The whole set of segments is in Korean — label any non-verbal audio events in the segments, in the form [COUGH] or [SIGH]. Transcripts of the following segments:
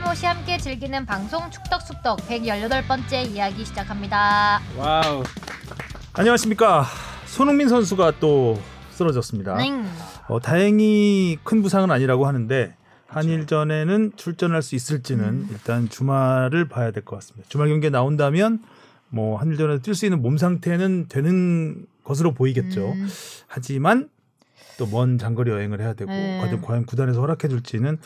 알못이 함께 즐기는 방송 축덕숙덕 118번째 이야기 시작합니다. 와우. 안녕하십니까. 손흥민 선수가 또 쓰러졌습니다. 네. 어, 다행히 큰 부상은 아니라고 하는데 한일전에는 출전할 수 있을지는 음. 일단 주말을 봐야 될 것 같습니다. 주말 경기에 나온다면 뭐 한일전에 뛸수 있는 몸 상태는 되는 것으로 보이겠죠. 음. 하지만 또 먼 장거리 여행을 해야 되고 네. 과연, 과연 구단에서 허락해 줄지는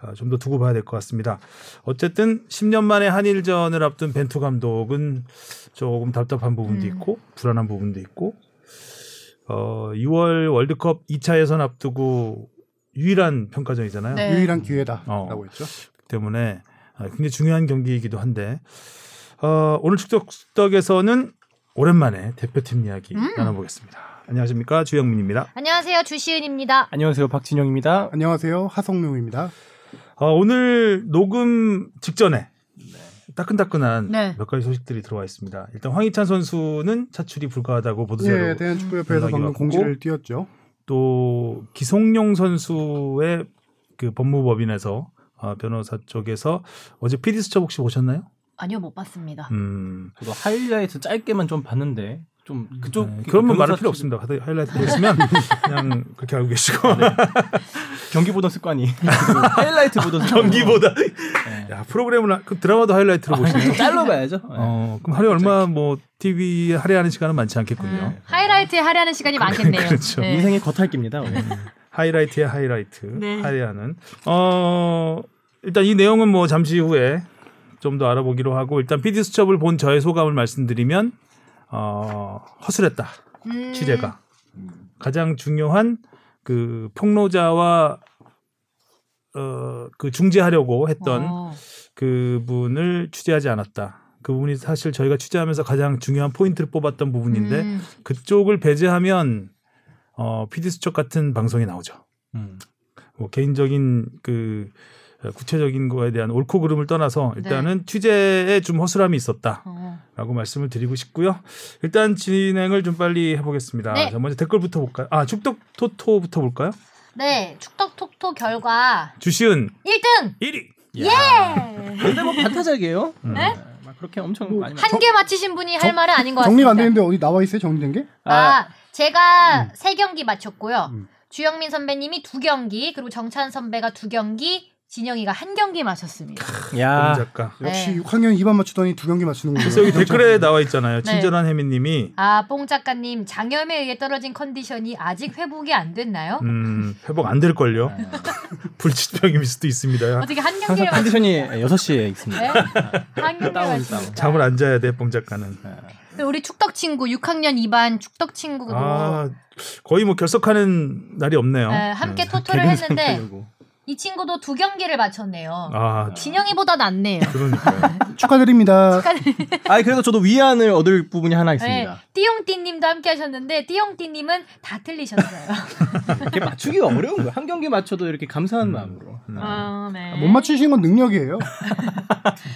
아, 좀더 두고 봐야 될 것 같습니다. 어쨌든 10년 만에 한일전을 앞둔 벤투 감독은 조금 답답한 부분도 음. 있고 불안한 부분도 있고 어, 2월 월드컵 2차 예선 앞두고 유일한 평가전이잖아요. 네. 유일한 기회다라고 어. 했죠. 때문에 아, 굉장히 중요한 경기이기도 한데 어, 오늘 축덕덕에서는 오랜만에 대표팀 이야기 음. 나눠보겠습니다. 안녕하십니까 주영민입니다. 안녕하세요 주시은입니다. 안녕하세요. 박진영입니다. 안녕하세요 하성룡입니다. 어, 오늘 녹음 직전에 따끈따끈한 네. 몇 가지 소식들이 들어와 있습니다. 일단 황희찬 선수는 차출이 불가하다고 보도자료 예, 대한축구협회에서 방금. 공지를 띄웠죠. 또 기성용 선수의 그 법무법인에서 어, 변호사 쪽에서 어제 PD 수첩 혹시 보셨나요? 아니요 못 봤습니다. 음, 저도 하이라이트 짧게만 좀 봤는데 좀 그쪽 네, 그런 건 말할 필요 쪽- 없습니다. 하이라이트 보시면 [LAUGHS] 그냥 그렇게 알고 계시고 [LAUGHS] 경기 보던 습관이 [LAUGHS] 하이라이트 보던 습관이. 경기보다 네. 야 프로그램을 하- 그 드라마도 하이라이트로 보시네요. 짤로 봐야죠. 네. 어, 그럼 하루에 얼마 뭐 TV 할애하는 시간은 많지 않겠군요. 음, 하이라이트에 하려는 시간이 많겠네요. 그렇죠. 네. 인생의 겉핥기입니다. 오늘. 하이라이트의 하이라이트 네. 할애하는 어 일단 이 내용은 뭐 잠시 후에 좀 더 알아보기로 하고 일단 PD 수첩을 본 저의 소감을 말씀드리면 어 허술했다 음, 취재가 가장 중요한 그 폭로자와 어 그 중재하려고 했던 어, 그분을 취재하지 않았다. 그 부분이 사실 저희가 취재하면서 가장 중요한 포인트를 뽑았던 부분인데 음, 그쪽을 배제하면 어 PD 수첩 같은 방송이 나오죠. 음. 뭐 개인적인 그 어, 구체적인 거에 대한 옳고 그름을 떠나서 일단은 취재에 좀 허술함이 있었다라고 어. 말씀을 드리고 싶고요. 일단 진행을 좀 빨리 해보겠습니다. 네. 자, 먼저 댓글부터 볼까요? 아 축덕 토토부터 볼까요? 네 축덕톡토 결과 주시은 1등 1위. 예! 근데 뭐 반타작이에요. 네? 막 그렇게 엄청 뭐, 많이 한개 맞히신 분이 할 말은 아닌 것 같습니다. 정리가 안 되는데 어디 나와 있어요? 정리된 게? 아, 제가 세 경기 맞췄고요. 음. 주영민 선배님이 두 경기, 그리고 정찬 선배가 두 경기, 진영이가 한 경기 맞췄습니다. 야. 아, 작가. 역시 네. 6학년 2반 맞추더니 두 경기 맞추는 거예요. 여기 댓글에 나와 있잖아요. 네. 친절한 혜미님이 아, 뽕 작가님, 장염에 의해 떨어진 컨디션이 아직 회복이 안 됐나요? 음, 회복 안 될 걸요. [LAUGHS] 불치병일 수도 있습니다. 어떻게 한 경기를 맞추 컨디션이 6 시에 있습니다. 네? 한 경기를 다운, 맞춥니다. 잠을 안 자야 돼, 뽕 작가는. 우리 축덕 친구, 6학년 2반 축덕 친구도 아, 거의 뭐 결석하는 날이 없네요. 네, 함께 네. 토토를 했는데. 이 친구도 두 경기를 맞췄네요. 아, 진영이보다 낫네요. 그러니까요. [LAUGHS] 축하드립니다. 아 그래도 저도 위안을 얻을 부분이 하나 네, 있습니다. 띠용띠님도 함께 하셨는데 띠용띠님은 다 틀리셨어요. [LAUGHS] 이렇게 맞추기가 어려운 거예요. 한 경기 맞춰도 이렇게 감사한 음. 마음으로. 음. 아, 네. 못 맞추신 건 능력이에요. [LAUGHS]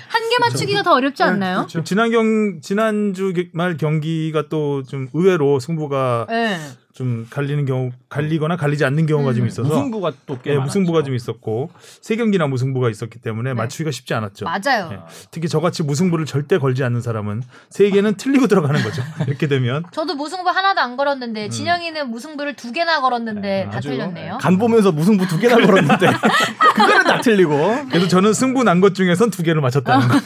한 개 맞추기가 더 어렵지 않나요? 그렇죠. 지난 경 지난주 말 경기가 또 좀 의외로 승부가 네. 좀 갈리는 경우 갈리거나 갈리지 않는 경우가 음. 좀 있어서 무승부가 또꽤 예, 무승부가 좀 있었고 세 경기나 무승부가 있었기 때문에 네. 맞추기가 쉽지 않았죠. 맞아요. 예. 특히 저같이 무승부를 절대 걸지 않는 사람은 세 개는 틀리고 들어가는 거죠. [LAUGHS] 이렇게 되면 저도 무승부 하나도 안 걸었는데 음. 진영이는 무승부를 두 개나 걸었는데 네, 다 아주 틀렸네요. 간 보면서 무승부 두 개나 걸었는데 [LAUGHS] 그거는 다 틀리고. 그래도 저는 승부 난 것 중에선 두 개를 맞췄다는 [LAUGHS] 거.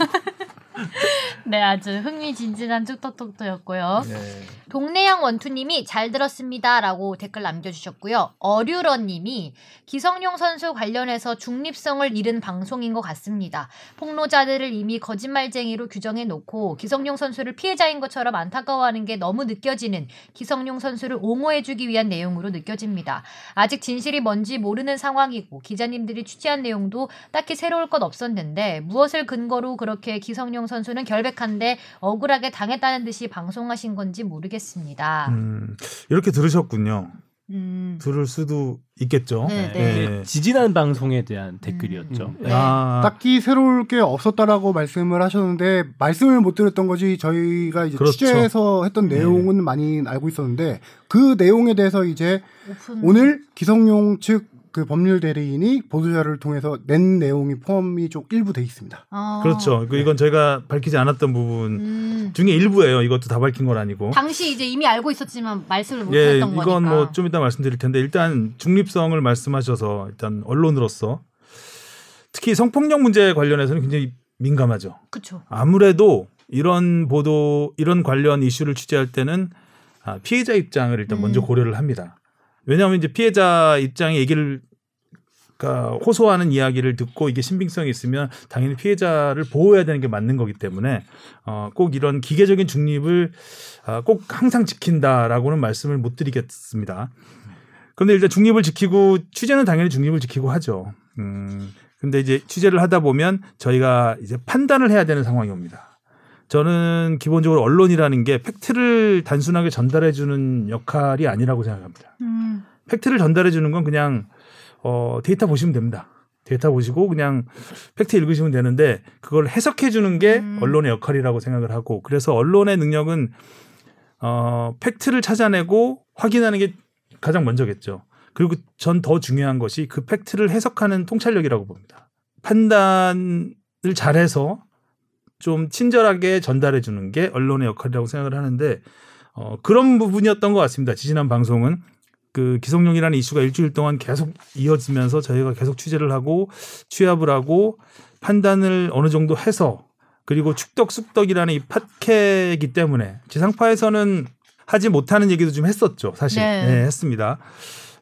네, 아주 흥미진진한 쭈떡톡토였고요. 네. 동네양 원투님이 잘 들었습니다라고 댓글 남겨주셨고요. 어류러님이 기성용 선수 관련해서 중립성을 잃은 방송인 것 같습니다. 폭로자들을 이미 거짓말쟁이로 규정해 놓고 기성용 선수를 피해자인 것처럼 안타까워하는 게 너무 느껴지는 기성용 선수를 옹호해주기 위한 내용으로 느껴집니다. 아직 진실이 뭔지 모르는 상황이고 기자님들이 취재한 내용도 딱히 새로울 것 없었는데 무엇을 근거로 그렇게 기성용 선수는 결백한 데 억울하게 당했다는 듯이 방송하신 건지 모르겠습니다. 음, 이렇게 들으셨군요. 음. 들을 수도 있겠죠. 네, 네. 네. 이게 지지난 방송에 대한 댓글이었죠. 음. 네. 아, 딱히 새로울 게 없었다라고 말씀을 하셨는데 말씀을 못 드렸던 거지 저희가 이제 그렇죠. 취재해서 했던 네. 내용은 많이 알고 있었는데 그 내용에 대해서 이제 오픈. 오늘 기성용 측 그 법률 대리인이 보도자료를 통해서 낸 내용이 포함이 좀 일부 돼 있습니다. 어. 그렇죠. 그 이건 저희가 밝히지 않았던 부분 음. 중에 일부예요. 이것도 다 밝힌 건 아니고. 당시 이제 이미 알고 있었지만 말씀을 못 예, 했던 이건 거니까. 뭐좀 이따 말씀드릴 텐데 일단 중립성을 말씀하셔서 일단 언론으로서 특히 성폭력 문제 관련해서는 굉장히 민감하죠. 그렇죠. 아무래도 이런 보도 이런 관련 이슈를 취재할 때는 아, 피해자 입장을 일단 먼저 음. 고려를 합니다. 왜냐하면 이제 피해자 입장의 얘기를 그러니까 호소하는 이야기를 듣고 이게 신빙성이 있으면 당연히 피해자를 보호해야 되는 게 맞는 거기 때문에 어, 꼭 이런 기계적인 중립을 아, 꼭 항상 지킨다라고는 말씀을 못 드리겠습니다. 그런데 일단 중립을 지키고 취재는 당연히 중립을 지키고 하죠. 음, 근데 이제 취재를 하다 보면 저희가 이제 판단을 해야 되는 상황이 옵니다. 저는 기본적으로 언론이라는 게 팩트를 단순하게 전달해 주는 역할이 아니라고 생각합니다. 음. 팩트를 전달해 주는 건 그냥 어, 데이터 보시면 됩니다. 데이터 보시고 그냥 팩트 읽으시면 되는데 그걸 해석해 주는 게 음. 언론의 역할이라고 생각을 하고 그래서 언론의 능력은 어, 팩트를 찾아내고 확인하는 게 가장 먼저겠죠. 그리고 전 더 중요한 것이 그 팩트를 해석하는 통찰력이라고 봅니다. 판단을 잘해서 좀 친절하게 전달해 주는 게 언론의 역할이라고 생각을 하는데 어, 그런 부분이었던 것 같습니다. 지지난 방송은 그 기성용이라는 이슈가 일주일 동안 계속 이어지면서 저희가 계속 취재를 하고 취합을 하고 판단을 어느 정도 해서 그리고 축덕 쑥덕이라는 이 팟캐이기 때문에 지상파에서는 하지 못하는 얘기도 좀 했었죠. 사실 네. 네, 했습니다.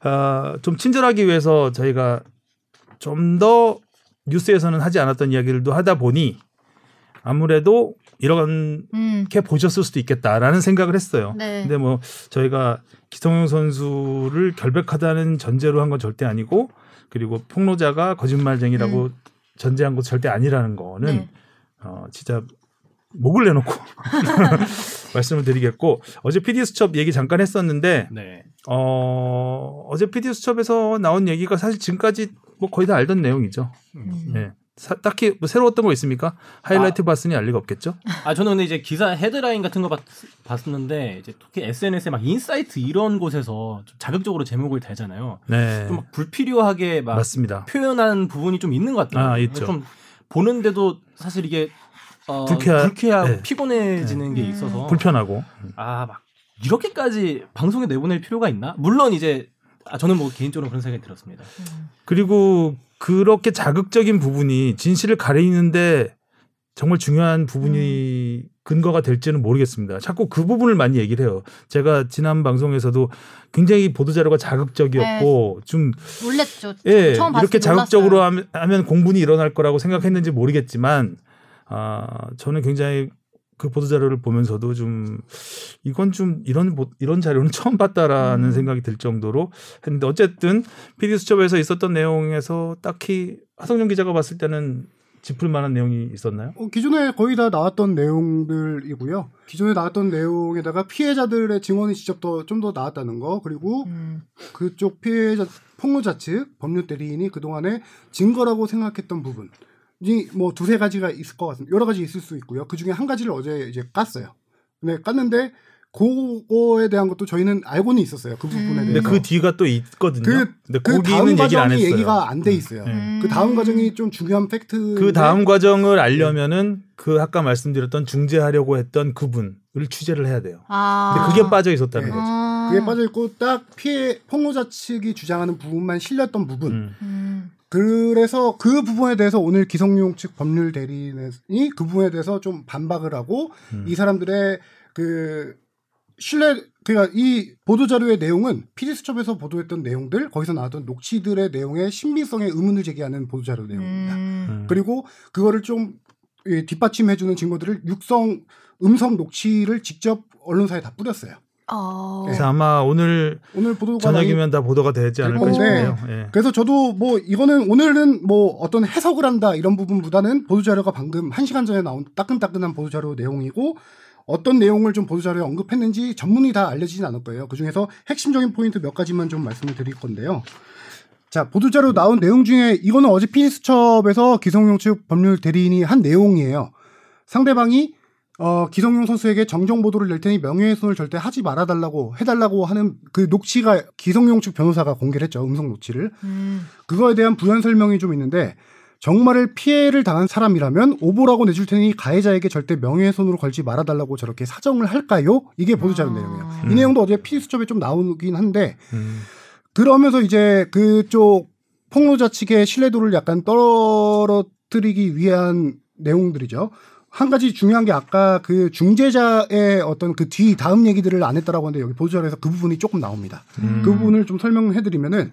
어, 좀 친절하기 위해서 저희가 좀 더 뉴스에서는 하지 않았던 이야기들도 하다 보니 아무래도 이런 음. 이렇게 보셨을 수도 있겠다라는 생각을 했어요. 네. 근데 뭐 저희가 기성용 선수를 결백하다는 전제로 한 건 절대 아니고 그리고 폭로자가 거짓말쟁이라고 전제한 것도 절대 아니라는 거는 음. 네. 어 진짜 목을 내놓고 [LAUGHS] 말씀을 드리겠고 어제 PD 수첩 얘기 잠깐 했었는데 네. 어 어제 PD 수첩에서 나온 얘기가 사실 지금까지 뭐 거의 다 알던 내용이죠. 음. 네. 사- 딱히 뭐 새로웠던 거 있습니까? 하이라이트 봤으니 알 리가 없겠죠. 아 저는 근데 이제 기사 헤드라인 같은 거 봤, 봤는데 이제 특히 SNS에 막 인사이트 이런 곳에서 좀 자극적으로 제목을 달잖아요. 네. 좀 막 불필요하게 막 맞습니다. 표현한 부분이 좀 있는 것 같아요. 아, 있죠. 좀 보는데도 사실 이게 어, 불쾌하- 불쾌하고 네. 피곤해지는 게 음. 있어서 불편하고. 아 막 이렇게까지 방송에 내보낼 필요가 있나? 물론 이제 아, 저는 뭐 개인적으로 그런 생각이 들었습니다. 그리고 그렇게 자극적인 부분이 진실을 가리는데 정말 중요한 부분이 근거가 될지는 모르겠습니다. 자꾸 그 부분을 많이 얘기를 해요. 제가 지난 방송에서도 굉장히 보도 자료가 자극적이었고 좀 놀랬죠. 예, 처음 봤을 이렇게. 자극적으로 하면, 하면 공분이 일어날 거라고 생각했는지 모르겠지만 아, 저는 굉장히 그 보도 자료를 보면서도 좀 이건 좀 이런 보- 이런 자료는 [LAUGHS] 처음 봤다라는 음. 생각이 들 정도로 했는데 어쨌든 PD 수첩에서 있었던 내용에서 딱히 하성룡 기자가 봤을 때는 짚을 만한 내용이 있었나요? 어, 기존에 거의 다 나왔던 내용들이고요. 기존에 나왔던 내용에다가 피해자들의 증언이 직접 더 좀 더 나왔다는 거 그리고 음. 그쪽 피해자 폭로자 측 법률 대리인이 그 동안에 증거라고 생각했던 부분이 뭐 두세 가지가 있을 것 같습니다. 여러 가지 있을 수 있고요. 그 중에 한 가지를 어제 이제 깠어요. 근데 깠는데 그거에 대한 것도 저희는 알고는 있었어요. 그 부분에 음. 근데 대해서. 그 뒤가 또 있거든요. 그- 근데 그 거기는 다음 얘기를 안 과정이 했어요. 얘기가 안 돼 있어요. 음. 그 다음 과정이 좀 중요한 팩트. 그 다음 과정을 알려면은 그 아까 말씀드렸던 중재하려고 했던 그분을 취재를 해야 돼요. 아. 근데 그게 빠져 있었다는 네. 거죠. 아. 그게 빠져 있고 딱 피해 폭로자 측이 주장하는 부분만 실렸던 부분. 음. 음. 그래서 그 부분에 대해서 오늘 기성용 측 법률 대리인이 그 부분에 대해서 좀 반박을 하고 음. 이 사람들의 그 신뢰 그러니까 이 보도 자료의 내용은 PD 수첩에서 보도했던 내용들 거기서 나왔던 녹취들의 내용의 신빙성에 의문을 제기하는 보도 자료 내용입니다. 음. 음. 그리고 그거를 좀 예, 뒷받침해주는 증거들을 육성 음성 녹취를 직접 언론사에 다 뿌렸어요. 어. 그래서 아마 오늘 오늘 저녁이면 다 보도가 되지 않을까 건데 싶네요. 예. 그래서 저도 뭐 이거는 오늘은 뭐 어떤 해석을 한다 이런 부분보다는 보도 자료가 방금 한 시간 전에 나온 따끈따끈한 보도 자료 내용이고 어떤 내용을 좀 보도 자료에 언급했는지 전문이 다 알려지진 않을 거예요. 그 중에서 핵심적인 포인트 몇 가지만 좀 말씀을 드릴 건데요. 자, 보도자료 나온 내용 중에 이거는 어제 피디수첩에서 기성용 측 법률 대리인이 한 내용이에요. 상대방이 어, 기성용 선수에게 정정 보도를 낼 테니 명예훼손을 절대 하지 말아달라고 해달라고 하는 그 녹취가 기성용 측 변호사가 공개를 했죠. 음성 녹취를. 음. 그거에 대한 부연 설명이 좀 있는데 정말을 피해를 당한 사람이라면 오보라고 내줄 테니 가해자에게 절대 명예훼손으로 걸지 말아달라고 저렇게 사정을 할까요? 이게 보도자료 아. 내용이에요. 음. 이 내용도 어제 피디수첩에 좀 나오긴 한데 음. 그러면서 이제 그쪽 폭로자 측의 신뢰도를 약간 떨어뜨리기 위한 내용들이죠. 한 가지 중요한 게 아까 그 중재자의 어떤 그 뒤 다음 얘기들을 안 했다라고 하는데 여기 보도자료에서 그 부분이 조금 나옵니다. 음. 그 부분을 좀 설명해드리면은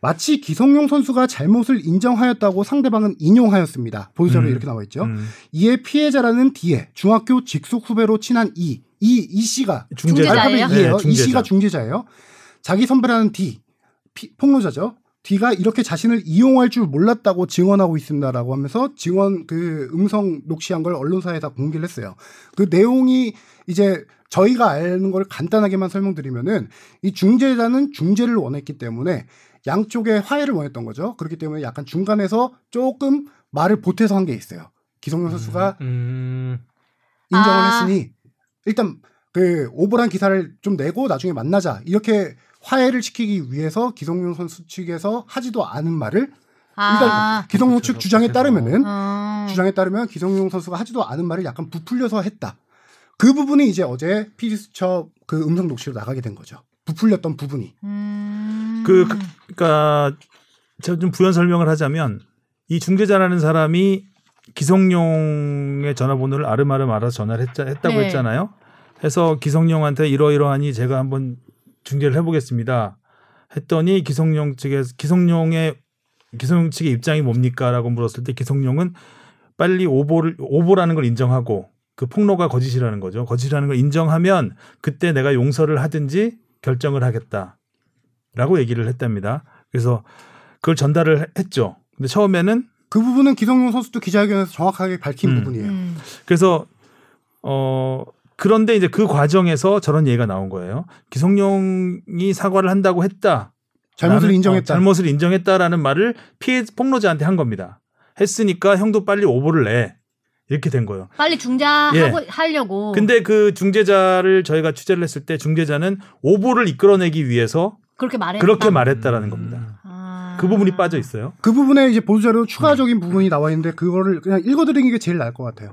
마치 기성용 선수가 잘못을 인정하였다고 상대방은 인용하였습니다. 보도자료에 음. 이렇게 나와 있죠. 음. 이에 피해자라는 뒤에 중학교 직속 후배로 친한 이, 이, 이 씨가 중재자. 중재자예요? 알파벳. 네, 이 중재자. 씨가 중재자예요. 자기 선배라는 D, 피- 폭로자죠. D가 이렇게 자신을 이용할 줄 몰랐다고 증언하고 있습니다라고 하면서 증언 그 음성 녹취한 걸 언론사에 다 공개를 했어요. 그 내용이 이제 저희가 아는 걸 간단하게만 설명드리면은 이 중재자는 중재를 원했기 때문에 양쪽의 화해를 원했던 거죠. 그렇기 때문에 약간 중간에서 조금 말을 보태서 한 게 있어요. 기성용 선수가 음. 인정을 아. 했으니 일단 그 오버란 기사를 좀 내고 나중에 만나자 이렇게 화해를 시키기 위해서 기성용 선수 측에서 하지도 않은 말을 아. 기성용 측 그렇죠. 주장에 따르면은 음. 주장에 따르면 기성용 선수가 하지도 않은 말을 약간 부풀려서 했다. 그 부분이 이제 어제 수첩 그 음성 녹취로 나가게 된 거죠. 부풀렸던 부분이. 음. 그, 그 그러니까 제가 좀 부연 설명을 하자면 이 중재자라는 사람이 기성용의 전화번호를 아름아름 알아서 전화를 했자, 했다고 네. 했잖아요. 해서 기성용한테 이러이러하니 제가 한번 중재를 해보겠습니다. 했더니 기성용 측에서 기성용의 기성용 측의 입장이 뭡니까라고 물었을 때 기성용은 빨리 오보를 오보라는 걸 인정하고 그 폭로가 거짓이라는 거죠. 거짓이라는 걸 인정하면 그때 내가 용서를 하든지 결정을 하겠다라고 얘기를 했답니다. 그래서 그걸 전달을 했죠. 근데 처음에는 그 부분은 기성용 선수도 기자회견에서 정확하게 밝힌 음. 부분이에요. 음. 그래서 어 그런데 이제 그 과정에서 저런 얘기가 나온 거예요. 기성용이 사과를 한다고 했다. 잘못을 인정했다. 어, 잘못을 인정했다라는 말을 피해 폭로자한테 한 겁니다. 했으니까 형도 빨리 오보를 내. 이렇게 된 거예요. 빨리 중재하고 예. 하려고. 근데 그 중재자를 저희가 취재를 했을 때 중재자는 오보를 이끌어내기 위해서 그렇게 말했다. 그렇게 말했다라는 겁니다. 아. 그 부분이 빠져 있어요. 그 부분에 이제 보도자료 추가적인 부분이 나와 있는데 그거를 그냥 읽어드리는 게 제일 나을 것 같아요.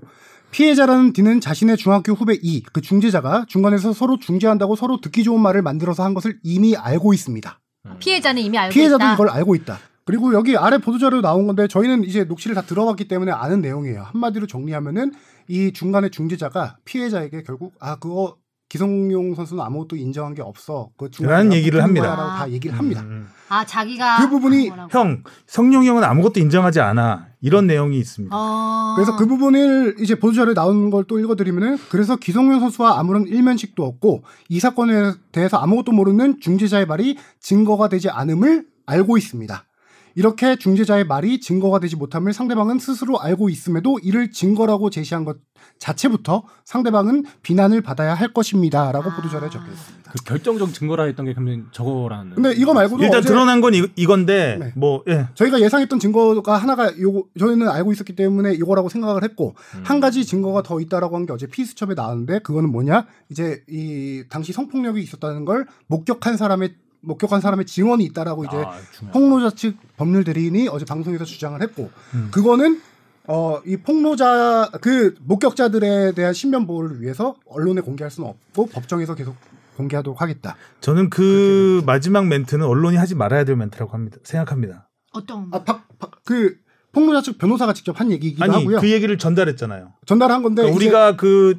피해자라는 D는 자신의 중학교 후배 E, 그 중재자가 중간에서 서로 중재한다고 서로 듣기 좋은 말을 만들어서 한 것을 이미 알고 있습니다. 피해자는 이미 알고 피해자도 있다. 이걸 알고 있다. 그리고 여기 아래 보도자료 나온 건데 저희는 이제 녹취를 다 들어봤기 때문에 아는 내용이에요. 한마디로 정리하면은 이 중간에 중재자가 피해자에게 결국 아 그거 기성용 선수는 아무것도 인정한 게 없어. 그 중간에 라는 내가 얘기를 합니다. 거야라고 다 얘기를 합니다. 음. 아 자기가 그 부분이. 형, 성룡 형은 아무것도 인정하지 않아. 이런 내용이 있습니다. 어. 그래서 그 부분을 이제 보도자료에 나온 걸 또 읽어드리면은 그래서 기성용 선수와 아무런 일면식도 없고 이 사건에 대해서 아무것도 모르는 중재자의 말이 증거가 되지 않음을 알고 있습니다. 이렇게 중재자의 말이 증거가 되지 못함을 상대방은 스스로 알고 있음에도 이를 증거라고 제시한 것 자체부터 상대방은 비난을 받아야 할 것입니다라고 아. 보도자료에 적혀 있습니다. 그 결정적 증거라 했던 게 그러면 저거라는. 근데 이거 말고도 일단 어제 드러난 건 이, 이건데 네. 뭐 예. 저희가 예상했던 증거가 하나가 요거 저희는 알고 있었기 때문에 이거라고 생각을 했고 음. 한 가지 증거가 더 있다라고 한 게 어제 피수첩에 나왔는데 그거는 뭐냐 이제 이 당시 성폭력이 있었다는 걸 목격한 사람의 목격한 사람의 증언이 있다라고 이제 아. 폭로자 측 법률 대리인이 어제 방송에서 주장을 했고 음. 그거는 어 이 폭로자 그 목격자들에 대한 신변 보호를 위해서 언론에 공개할 수는 없고 법정에서 계속 공개하도록 하겠다. 저는 그 마지막 멘트는 언론이 하지 말아야 될 멘트라고 합니다. 생각합니다. 어떤 아박그 폭로자 측 변호사가 직접 한 얘기이기도 아니 하고요. 그 얘기를 전달했잖아요. 전달한 건데 그러니까 우리가 그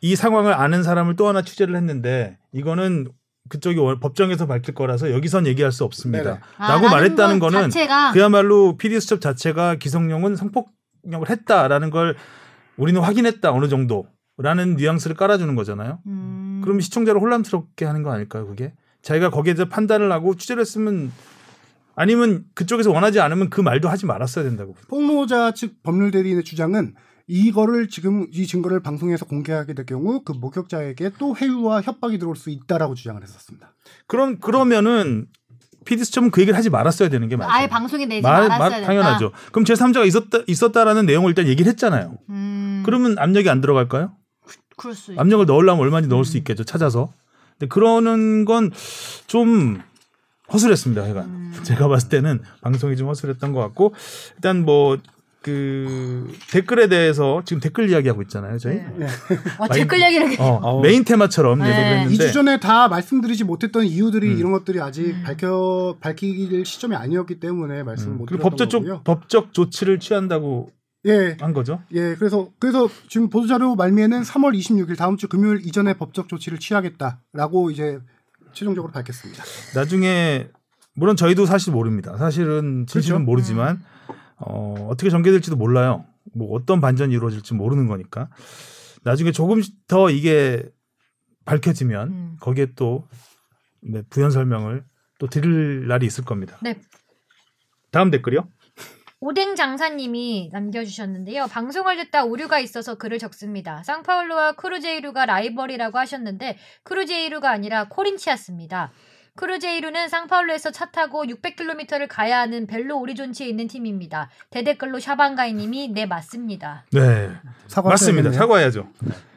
이 상황을 아는 사람을 또 하나 취재를 했는데 이거는 그쪽이 원- 법정에서 밝힐 거라서 여기선 얘기할 수 없습니다. 네네. 아, 라고 말했다는 건 거는 자체가 그야말로 PD 수첩 자체가 기성용은 성폭력을 했다라는 걸 우리는 확인했다 어느 정도라는 뉘앙스를 깔아주는 거잖아요. 음. 그럼 시청자를 혼란스럽게 하는 거 아닐까요? 그게 자기가 거기에 대해 판단을 하고 취재를 했으면 아니면 그쪽에서 원하지 않으면 그 말도 하지 말았어야 된다고. 폭로자 측 법률 대리인의 주장은 이거를 지금 이 증거를 방송에서 공개하게 될 경우 그 목격자에게 또 해유와 협박이 들어올 수 있다라고 주장을 했었습니다. 그럼 그러면은 PD 수첩은 그 얘기를 하지 말았어야 되는 게 맞아요. 아예 방송에 내지 말, 말았어야 말 된다. 당연하죠. 그럼 제3자가 있었다 있었다라는 내용을 일단 얘기를 했잖아요. 음. 그러면 압력이 안 들어갈까요? 그럴 수 있. 압력을 넣으려면 얼마든지 넣을 음. 수 있겠죠. 찾아서. 근데 그러는 건 좀 허술했습니다. 제가 음. 제가 봤을 때는 방송이 좀 허술했던 것 같고 일단 뭐 그 댓글에 대해서 지금 댓글 이야기하고 있잖아요. 저희 네. 네. 와 댓글 얘기를. 어, 어우. 메인 테마처럼 네. 했는데 2주 전에 다 말씀드리지 못했던 이유들이 음. 이런 것들이 아직 음. 밝혀 밝히길 시점이 아니었기 때문에 말씀을 음, 못 드렸던 법적 거고요. 조, 법적 조치를 취한다고 예. 한 거죠. 예, 그래서 그래서 지금 보도 자료 말미에는 3월 26일 다음 주 금요일 이전에 법적 조치를 취하겠다라고 이제 최종적으로 밝혔습니다. 나중에 물론 저희도 사실 모릅니다. 사실은 진실은 그렇죠. 모르지만 어, 어떻게 전개될지도 몰라요. 뭐 어떤 반전이 이루어질지 모르는 거니까 나중에 조금씩 더 이게 밝혀지면 음. 거기에 또 네, 부연 설명을 또 드릴 날이 있을 겁니다. 네. 다음 댓글이요. 오뎅 장사님이 남겨주셨는데요. 방송을 듣다 오류가 있어서 글을 적습니다. 상파울루와 크루제이루가 라이벌이라고 하셨는데 크루제이루가 아니라 코린치아스입니다. 크루제이루는 상파울루에서 차 타고 600km를 가야 하는 벨로 오리존치에 있는 팀입니다. 대댓글로 샤방가이님이 네 맞습니다. 네, 사과 맞습니다. 사과해야죠.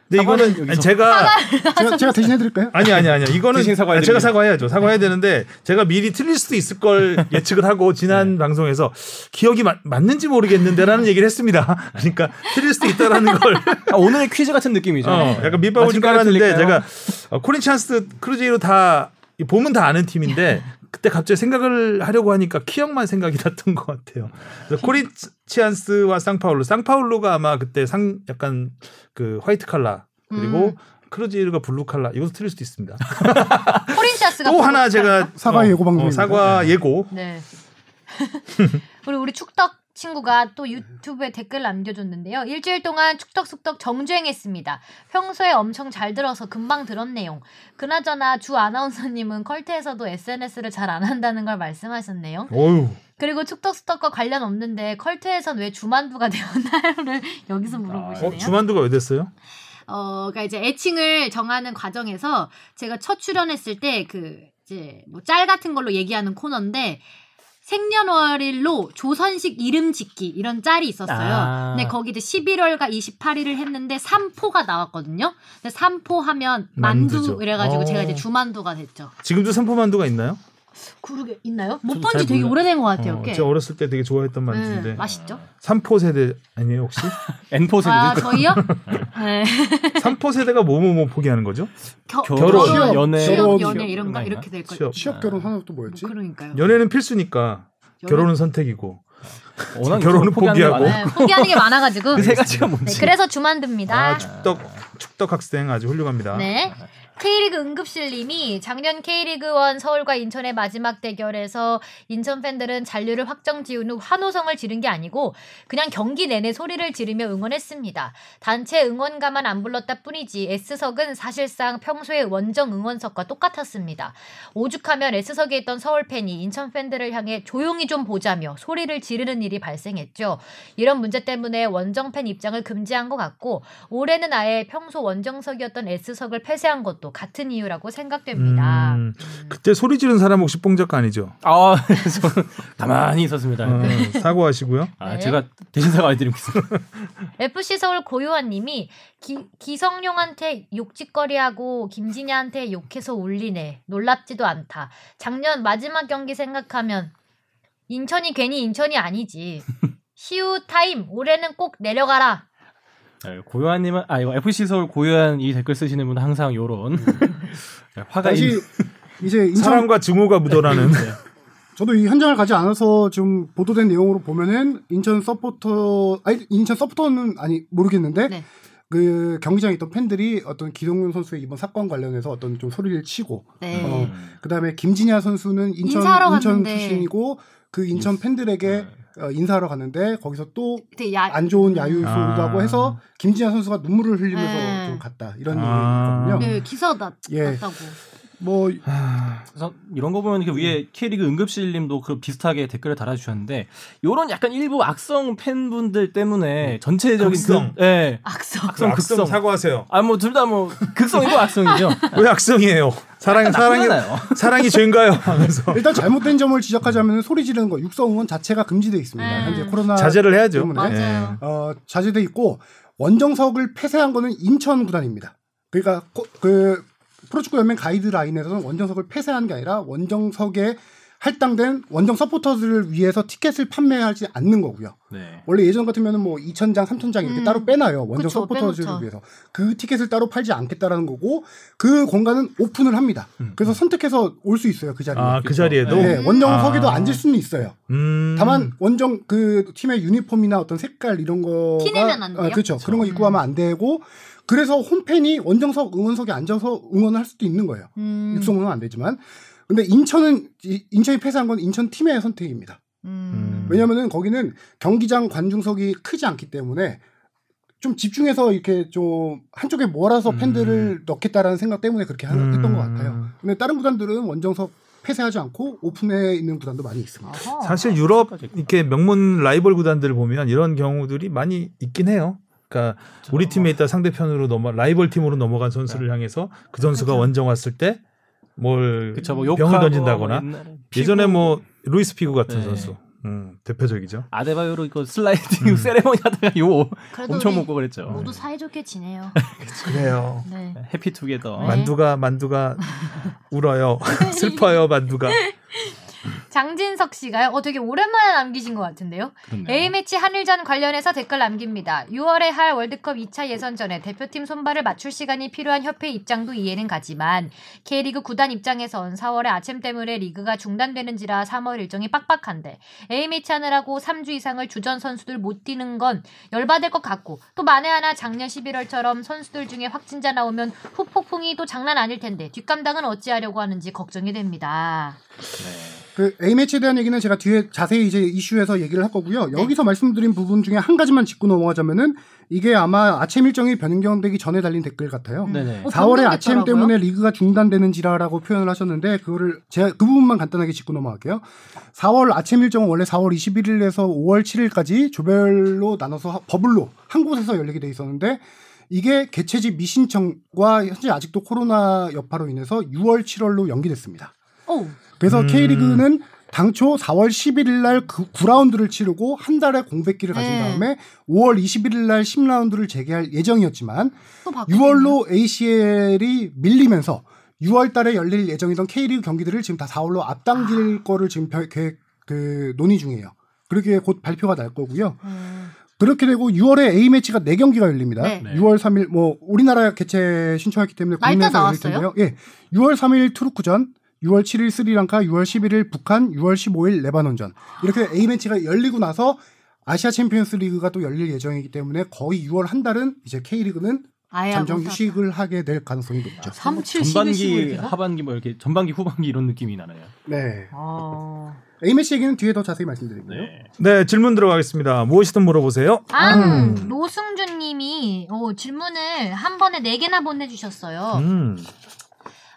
근데 사과는 이거는 제가 제가, 제가 대신해 드릴까요? 아니 아니 아니 이거는 대신 사과해야 제가. 사과해야죠. 사과해야 되는데 제가 미리 틀릴 수도 있을 걸 [LAUGHS] 예측을 하고 지난 방송에서 기억이 맞, 맞는지 모르겠는데라는 얘기를 했습니다. [LAUGHS] 그러니까 틀릴 수도 있다라는 걸 [LAUGHS] 아, 오늘의 퀴즈 같은 느낌이죠. 어, 네. 약간 밑밥을 좀? 깔았는데? 제가 어, 코린치안스 크루제이로 다 보면 다 아는 팀인데 그때 갑자기 생각을 하려고 하니까 키읔만 생각이 났던 것 같아요. 그래서 코린치안스와 쌍파울루, 쌍파울루가 아마 그때 상 약간 그 화이트 칼라 그리고 음. 크루제이루가 블루 칼라 이것도 틀릴 수도 있습니다. [LAUGHS] 코린치아스가 또 하나 제가 사과 어, 예고 방송입니다. 사과 예고 네. [LAUGHS] 그리고 우리 축덕 친구가 또 유튜브에 댓글 남겨줬는데요. 일주일 동안 축덕숙덕 정주행했습니다. 평소에 엄청 잘 들어서 금방 내용. 그나저나 주 아나운서님은 컬트에서도 SNS를 잘 안 한다는 걸 말씀하셨네요. 어유 그리고 축덕숙덕과 관련 없는데 컬트에선 왜 주만두가 되었나요를 [LAUGHS] 여기서 어, 물어보시네요. 주만두가 왜 됐어요? 어, 그러니까 이제 애칭을 정하는 과정에서 제가 첫 출연했을 때 그 이제 뭐 짤 같은 걸로 얘기하는 코너인데 생년월일로 조선식 이름 짓기 이런 짤이 있었어요. 아. 근데 거기 이제 11월과 28일을 했는데 삼포가 나왔거든요. 근데 삼포 하면 만두 만두죠. 이래가지고 어. 제가 이제 주만두가 됐죠. 지금도 삼포 만두가 있나요? 그러게 있나요? 못 본지잘 되게. 오래된 것 같아요. 어, 꽤. 제가 어렸을 때 되게 좋아했던 만두인데 네, 맛있죠? 삼포 세대 아니에요 혹시? [LAUGHS] N포 세대 아 저희요? [LAUGHS] 네. 삼포 세대가 뭐뭐뭐 포기하는 거죠? 겨, 결혼, 취업, 연애, 취업, 결혼, 연애 이런가 이렇게 될 거예요. 취업. 취업 결혼 하나 또 뭐였지? 그러니까요. 연애는 필수니까 결혼은 선택이고 워낙 결혼은 포기하는 게 포기하고. 네, 포기하는 게 많아가지고. 그 세 가지가 네, 뭔지. 그래서 주만두입니다. 아 축덕 축덕 학생 아주 훌륭합니다. 네. K리그 응급실님이 작년 K리그1 서울과 인천의 마지막 대결에서 인천 팬들은 잔류를 확정 지은 후 환호성을 지른 게 아니고 그냥 경기 내내 소리를 지르며 응원했습니다. 단체 응원가만 안 불렀다 뿐이지 S석은 사실상 평소의 원정 응원석과 똑같았습니다. 오죽하면 S석에 있던 서울 팬이 인천 팬들을 향해 조용히 좀 보자며 소리를 지르는 일이 발생했죠. 이런 문제 때문에 원정 팬 입장을 금지한 것 같고 올해는 아예 평소 원정석이었던 S석을 폐쇄한 것도 같은 이유라고 생각됩니다. 음, 그때 소리 지른 사람 혹시 뽕 작가 아니죠? 아, [LAUGHS] 가만히 있었습니다. 어, 사과하시고요. 아, 네. 제가 대신 사과해드리겠습니다. FC [LAUGHS] 서울 고요한님이 기성용한테 욕짓거리하고 김진야한테 욕해서 울리네. 놀랍지도 않다. 작년 마지막 경기 생각하면 인천이 괜히 인천이 아니지. [LAUGHS] 시우 타임 올해는 꼭 내려가라. 네, 고요한님은 아 이거 FC 서울 고요한 이 댓글 쓰시는 분은 항상 요런 [LAUGHS] 화가 다시 있는 이제 인천 사랑과 증오가 묻어나는 저도 이 현장을 가지 않아서 좀 보도된 내용으로 보면은 인천 서포터 아니 인천 서포터는 아니 모르겠는데 네. 그 경기장에 있던 팬들이 어떤 기동윤 선수의 이번 사건 관련해서 어떤 좀 소리를 치고 네. 어, 그다음에 김진야 선수는 인천 인천 갔는데. 출신이고 그 인천 팬들에게 어, 인사하러 갔는데 거기서 또 안 좋은 야유 아. 소리도 하고 해서 김진야 선수가 눈물을 흘리면서 네. 좀 갔다 이런 아. 얘기거든요. 네, 기사 나, 예. 났다고. 뭐 그래서 이런 거 보면 이렇게 위에 K리그 응급실님도 그 비슷하게 댓글을 달아주셨는데 요런 약간 일부 악성 팬분들 때문에 전체적인 극성. 그, 예, 악성. 악성 극성. 사과하세요. 아 뭐 둘 다 뭐 극성이고 악성이죠. [LAUGHS] 왜 악성이에요? 사랑 사랑이 나쁘잖아요. 사랑이 죄인가요? 하면서 일단 잘못된 점을 지적하자면 소리 지르는 거 육성 응원 자체가 금지돼 있습니다. 음. 현재 코로나 자제를 해야죠. 때문에. 맞아요. 어, 자제돼 있고 원정석을 폐쇄한 거는 인천 구단입니다. 그러니까 코- 그 프로축구 연맹 가이드라인에서는 원정석을 폐쇄한 게 아니라 원정석에 할당된 원정 서포터들을 위해서 티켓을 판매하지 않는 거고요. 네. 원래 예전 같으면은 뭐 2,000장, 3,000장 이렇게 음. 따로 빼놔요. 원정 그쵸, 서포터즈를 빼놓죠. 위해서. 그 티켓을 따로 팔지 않겠다라는 거고 그 공간은 오픈을 합니다. 그래서 선택해서 올 수 있어요. 그 자리에. 아, 그 그쵸. 자리에도 네, 원정석에도 아. 앉을 수는 있어요. 음. 다만 원정 그 팀의 유니폼이나 어떤 색깔 이런 거가 티내면 안 돼요? 그렇죠. 그런 거 입고 음. 하면 안 되고 그래서 홈팬이 원정석 응원석에 앉아서 응원을 할 수도 있는 거예요. 음. 육성은 안 되지만 근데 인천은 이- 인천이 폐쇄한 건 인천 팀의 선택입니다. 음. 왜냐면은 거기는 경기장 관중석이 크지 않기 때문에 좀 집중해서 이렇게 좀 한쪽에 몰아서 음. 팬들을 넣겠다라는 생각 때문에 그렇게 하- 음. 했던 것 같아요. 근데 다른 구단들은 원정석 폐쇄하지 않고 오픈해 있는 구단도 많이 있습니다. 어허. 사실 유럽 이렇게 명문 라이벌 구단들을 보면 이런 경우들이 많이 있긴 해요. 그러니까 우리 팀에 있다 상대편으로 넘어 라이벌 팀으로 넘어간 선수를 향해서 그 선수가 그쵸. 원정 왔을 때 뭘 뭐 병을 던진다거나 뭐 예전에 뭐 루이스 피구 같은 네. 선수 음, 대표적이죠. 아데바요로 이거 슬라이딩 음. 세레머니 하다가 욕 엄청 먹고 그랬죠. 모두 사이좋게 지내요. [LAUGHS] 그래요. 네. 해피투게더. 네. 만두가 만두가 [LAUGHS] 울어요. [LAUGHS] 슬퍼요 만두가. 장진석 씨가요. 어 되게 오랜만에 남기신 것 같은데요. 그렇네요. A매치 한일전 관련해서 댓글 남깁니다. 6월에 할 월드컵 2차 예선전에 대표팀 손발을 맞출 시간이 필요한 협회 입장도 이해는 가지만 K리그 구단 입장에선 4월에 아챔 때문에 리그가 중단되는지라 3월 일정이 빡빡한데 A매치 하느라고 3주 이상을 주전 선수들 못 뛰는 건 열받을 것 같고 또 만에 하나 작년 11월처럼 선수들 중에 확진자 나오면 후폭풍이 또 장난 아닐 텐데 뒷감당은 어찌하려고 하는지 걱정이 됩니다. 네. 그 A매치에 대한 얘기는 제가 뒤에 자세히 이제 이슈에서 얘기를 할 거고요. 여기서 말씀드린 부분 중에 한 가지만 짚고 넘어가자면은 이게 아마 아챔 일정이 변경되기 전에 달린 댓글 같아요. 네네. 어, 4월에 아챔 변경됐더라고요. 때문에 리그가 중단되는지라라고 표현을 하셨는데 그거를 제가 그 부분만 간단하게 짚고 넘어갈게요. 4월 아침 일정은 원래 4월 21일에서 5월 7일까지 조별로 나눠서 하- 버블로 한 곳에서 열리게 돼 있었는데 이게 개최지 미신청과 현재 아직도 코로나 여파로 인해서 6월 7월로 연기됐습니다. 오. 그래서 음. K리그는 당초 4월 11일 날 그 9라운드를 치르고 한 달의 공백기를 가진 네. 다음에 5월 21일 날 10라운드를 재개할 예정이었지만 또 바뀌었네. 6월로 ACL이 밀리면서 6월 달에 열릴 예정이던 K리그 경기들을 지금 다 4월로 앞당길 아. 거를 지금 별- 계획 그 논의 중이에요. 그렇게 곧 발표가 날 거고요. 음. 그렇게 되고 6월에 A 매치가 4 경기가 열립니다. 네. 네. 6월 3일 뭐 우리나라 개최 신청했기 때문에 국내에서 열릴? 텐데요. 예. 6월 3일 투르크전, 6월 7일 스리랑카, 6월 11일 북한, 6월 15일 레바논전. 이렇게 A 매치가 열리고 나서 아시아 챔피언스 리그가 또 열릴 예정이기 때문에 거의 6월 한 달은 이제 K리그는 잠정 못 휴식을 하게 될 가능성이 높죠. 3, 7, 11, 전반기 15일 하반기 뭐 이렇게 전반기 후반기 이런 느낌이 나네요. 네. 어. A 매치 얘기는 뒤에 더 자세히 말씀드릴게요. 네. 네 질문 들어가겠습니다. 무엇이든 물어보세요. 아, 음. 노승준 님이 어, 질문을 한 번에 네개나 보내주셨어요. 음.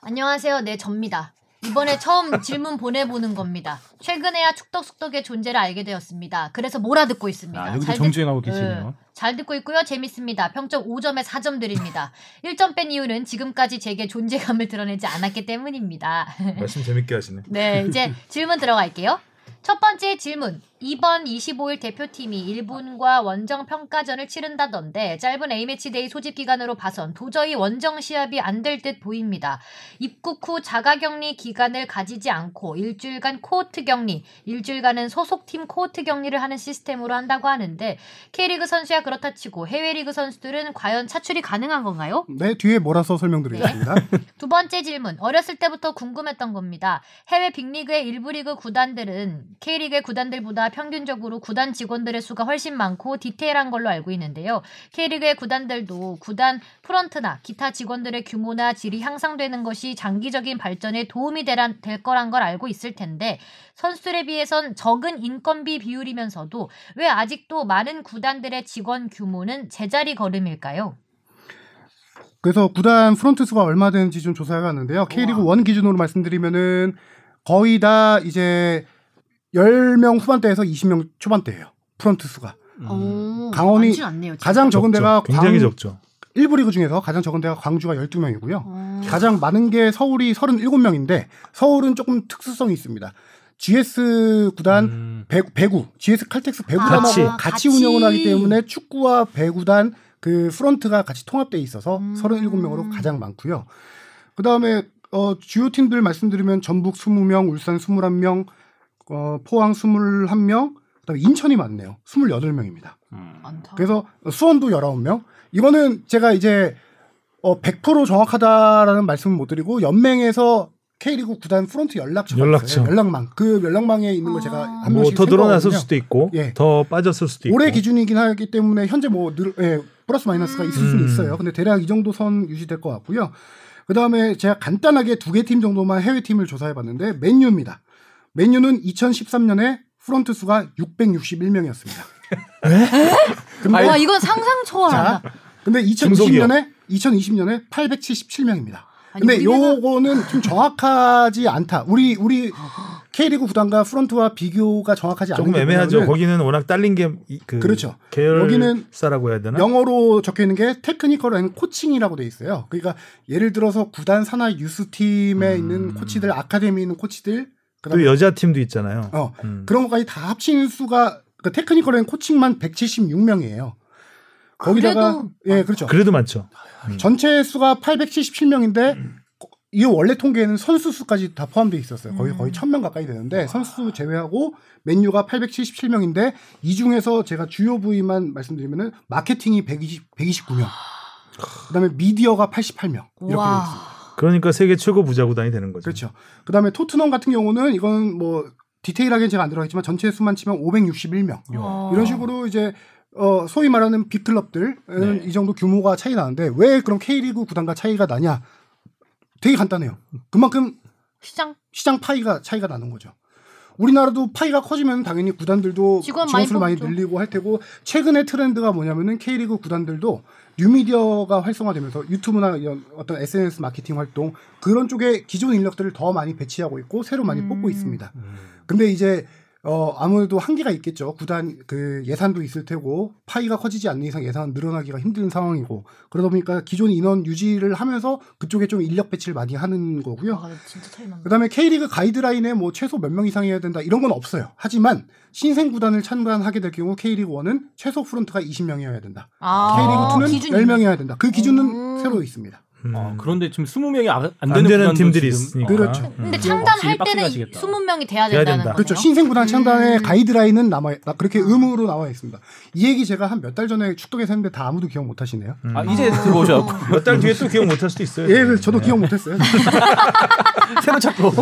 안녕하세요. 네, 접니다. 이번에 처음 질문 보내보는 겁니다. 최근에야 축덕숙덕의 존재를 알게 되었습니다. 그래서 몰아듣고 있습니다. 아, 여기도 듣- 정주행하고 네. 계시네요. 잘 듣고 있고요. 재밌습니다. 평점 5점에 4점 드립니다. 1점 뺀 이유는 지금까지 제게 존재감을 드러내지 않았기 때문입니다. 말씀 재밌게 하시네. 네, 이제 질문 들어갈게요. 첫 번째 질문. 이번 25일 대표팀이 일본과 원정 평가전을 치른다던데 짧은 A매치 데이 소집 기간으로 봐선 도저히 원정 시합이 안 될 듯 보입니다. 입국 후 자가 격리 기간을 가지지 않고 일주일간 코호트 격리, 일주일간은 소속팀 코호트 격리를 하는 시스템으로 한다고 하는데 K리그 선수야 그렇다 치고 해외 리그 선수들은 과연 차출이 가능한 건가요? 네, 뒤에 몰아서 설명드리겠습니다. [LAUGHS] 두 번째 질문. 어렸을 때부터 궁금했던 겁니다. 해외 빅리그의 일부 리그 구단들은 K리그의 구단들보다 평균적으로 구단 직원들의 수가 훨씬 많고 디테일한 걸로 알고 있는데요. K리그의 구단들도 구단 프런트나 기타 직원들의 규모나 질이 향상되는 것이 장기적인 발전에 도움이 되란, 될 거란 걸 알고 있을 텐데 선수들에 비해선 적은 인건비 비율이면서도 왜 아직도 많은 구단들의 직원 규모는 제자리 걸음일까요? 그래서 구단 프론트 수가 얼마 되는지 좀 조사해 봤는데요. K리그 1 기준으로 말씀드리면은 거의 다 이제 10명 후반대에서 20명 초반대예요. 프론트 수가. 오, 강원이 많진 않네요. 가장 적은 적죠. 데가 굉장히 광, 적죠. 1부 리그 중에서 가장 적은 데가 광주가 12명이고요. 어. 가장 많은 게 서울이 37명인데 서울은 조금 특수성이 있습니다. GS 구단 음. 배, 배구, GS 칼텍스 배구단하고 같이. 같이, 같이. 운영을 하기 때문에 축구와 배구단 그 프런트가 같이 통합돼 있어서 음. 37명으로 가장 많고요. 그다음에 어, 주요 팀들 말씀드리면 전북 20명, 울산 21명, 어, 포항 21명, 그다음에 인천이 많네요. 28명입니다. 많다. 그래서 수원도 19명. 이거는 제가 이제 어, 100% 정확하다라는 말씀은 못 드리고 연맹에서 K리그 구단 연락처가 연락처. 있어요. 연락망. 그 연락망에 있는 걸 제가 아. 한뭐 명씩 더 늘어났을. 수도 있고 예. 더 빠졌을 수도 있고 올해 기준이긴 하기 때문에 현재 뭐 늘, 예, 플러스 마이너스가 있을 수는 음. 있어요. 근데 대략 이 정도 선 유지될 것 같고요. 그 다음에 제가 간단하게 두 개 팀 정도만 해외 팀을 조사해 봤는데 맨유입니다. 맨유는 2013년에 프런트 수가 661명이었습니다. 근데, 와 이건 상상 초월한다. 근데 중소기업. 2020년에 2020년에 877명입니다. 아니, 근데 우리나라- 요거는 좀 정확하지 않다. 우리 우리 K리그 구단과 프런트와 비교가 정확하지 않은 조금 게 애매하죠. 거기는 워낙 딸린 게그 그렇죠. 계열 여기는 사라고 해야 되나? 영어로 적혀 있는 게 technical and coaching이라고 돼 있어요. 그러니까 예를 들어서 구단 산하 유스 팀에 음. 있는 코치들, 아카데미에 있는 코치들, 또 그다음에 여자 팀도 있잖아요. 어 음. 그런 것까지 다 합친 수가 그 technical and coaching만 176명이에요. 거기다가 그래도 예 그렇죠. 그래도 많죠. 음. 전체 수가 877명인데 이 원래 통계에는 선수 수까지 다 포함되어 있었어요. 거의 음. 거의 1000명 가까이 되는데 선수 제외하고 맨유가 877명인데 이 중에서 제가 주요 부서만 말씀드리면은 마케팅이 120 129명. 그다음에 미디어가 88명. 이렇게 되어 와. 있습니다. 그러니까 세계 최고 부자 구단이 되는 거죠. 그렇죠. 그다음에 토트넘 같은 경우는 이건 뭐 디테일하게는 제가 안 들어가겠지만 전체 수만 치면 561명. 어. 이런 식으로 이제 어 소위 말하는 빅클럽들은 네. 이 정도 규모가 차이 나는데 왜 그럼 K리그 구단과 차이가 나냐? 되게 간단해요. 그만큼 시장 시장 파이가 차이가 나는 거죠. 우리나라도 파이가 커지면 당연히 구단들도 직원 많이 수를 많이 뽑죠. 늘리고 할 테고 최근의 트렌드가 뭐냐면은 K리그 구단들도 뉴미디어가 활성화되면서 유튜브나 이런 어떤 SNS 마케팅 활동 그런 쪽에 기존 인력들을 더 많이 배치하고 있고 새로 많이 음. 뽑고 있습니다. 근데 이제 어 아무래도 한계가 있겠죠. 구단 그 예산도 있을 테고 파이가 커지지 않는 이상 예산 늘어나기가 힘든 상황이고 그러다 보니까 기존 인원 유지를 하면서 그쪽에 좀 인력 배치를 많이 하는 거고요. 아, 진짜 차이 난다. 그다음에 K리그 가이드라인에 뭐 최소 몇 명 이상이어야 된다 이런 건 없어요. 하지만 신생 구단을 창단하게 될 경우 K리그 1은 최소 프런트가 20명이어야 된다. 아, K리그 2는 기준이 10명이어야 된다. 그 기준은 음. 새로 있습니다. 음. 아, 그런데 지금 20명이 안, 안 되는, 되는 팀들이 지금- 있으니까. 그렇죠. 음. 근데 창단할 때는 빡세가지겠다. 20명이 돼야 된다는 된다. 거네요. 그렇죠. 신생 구단 창단의 음. 가이드라인은 남아 나- 그렇게 의무로 나와 있습니다. 이 얘기 제가 한 몇 달 전에 축덕에서 했는데 다 아무도 기억 못 하시네요. 음. 아, 이제 들어오셨고 [LAUGHS] 몇 달 뒤에 또 기억 못 할 수도 있어요. 예, 저도 기억 못 했어요. [LAUGHS] [LAUGHS] 새로 찾고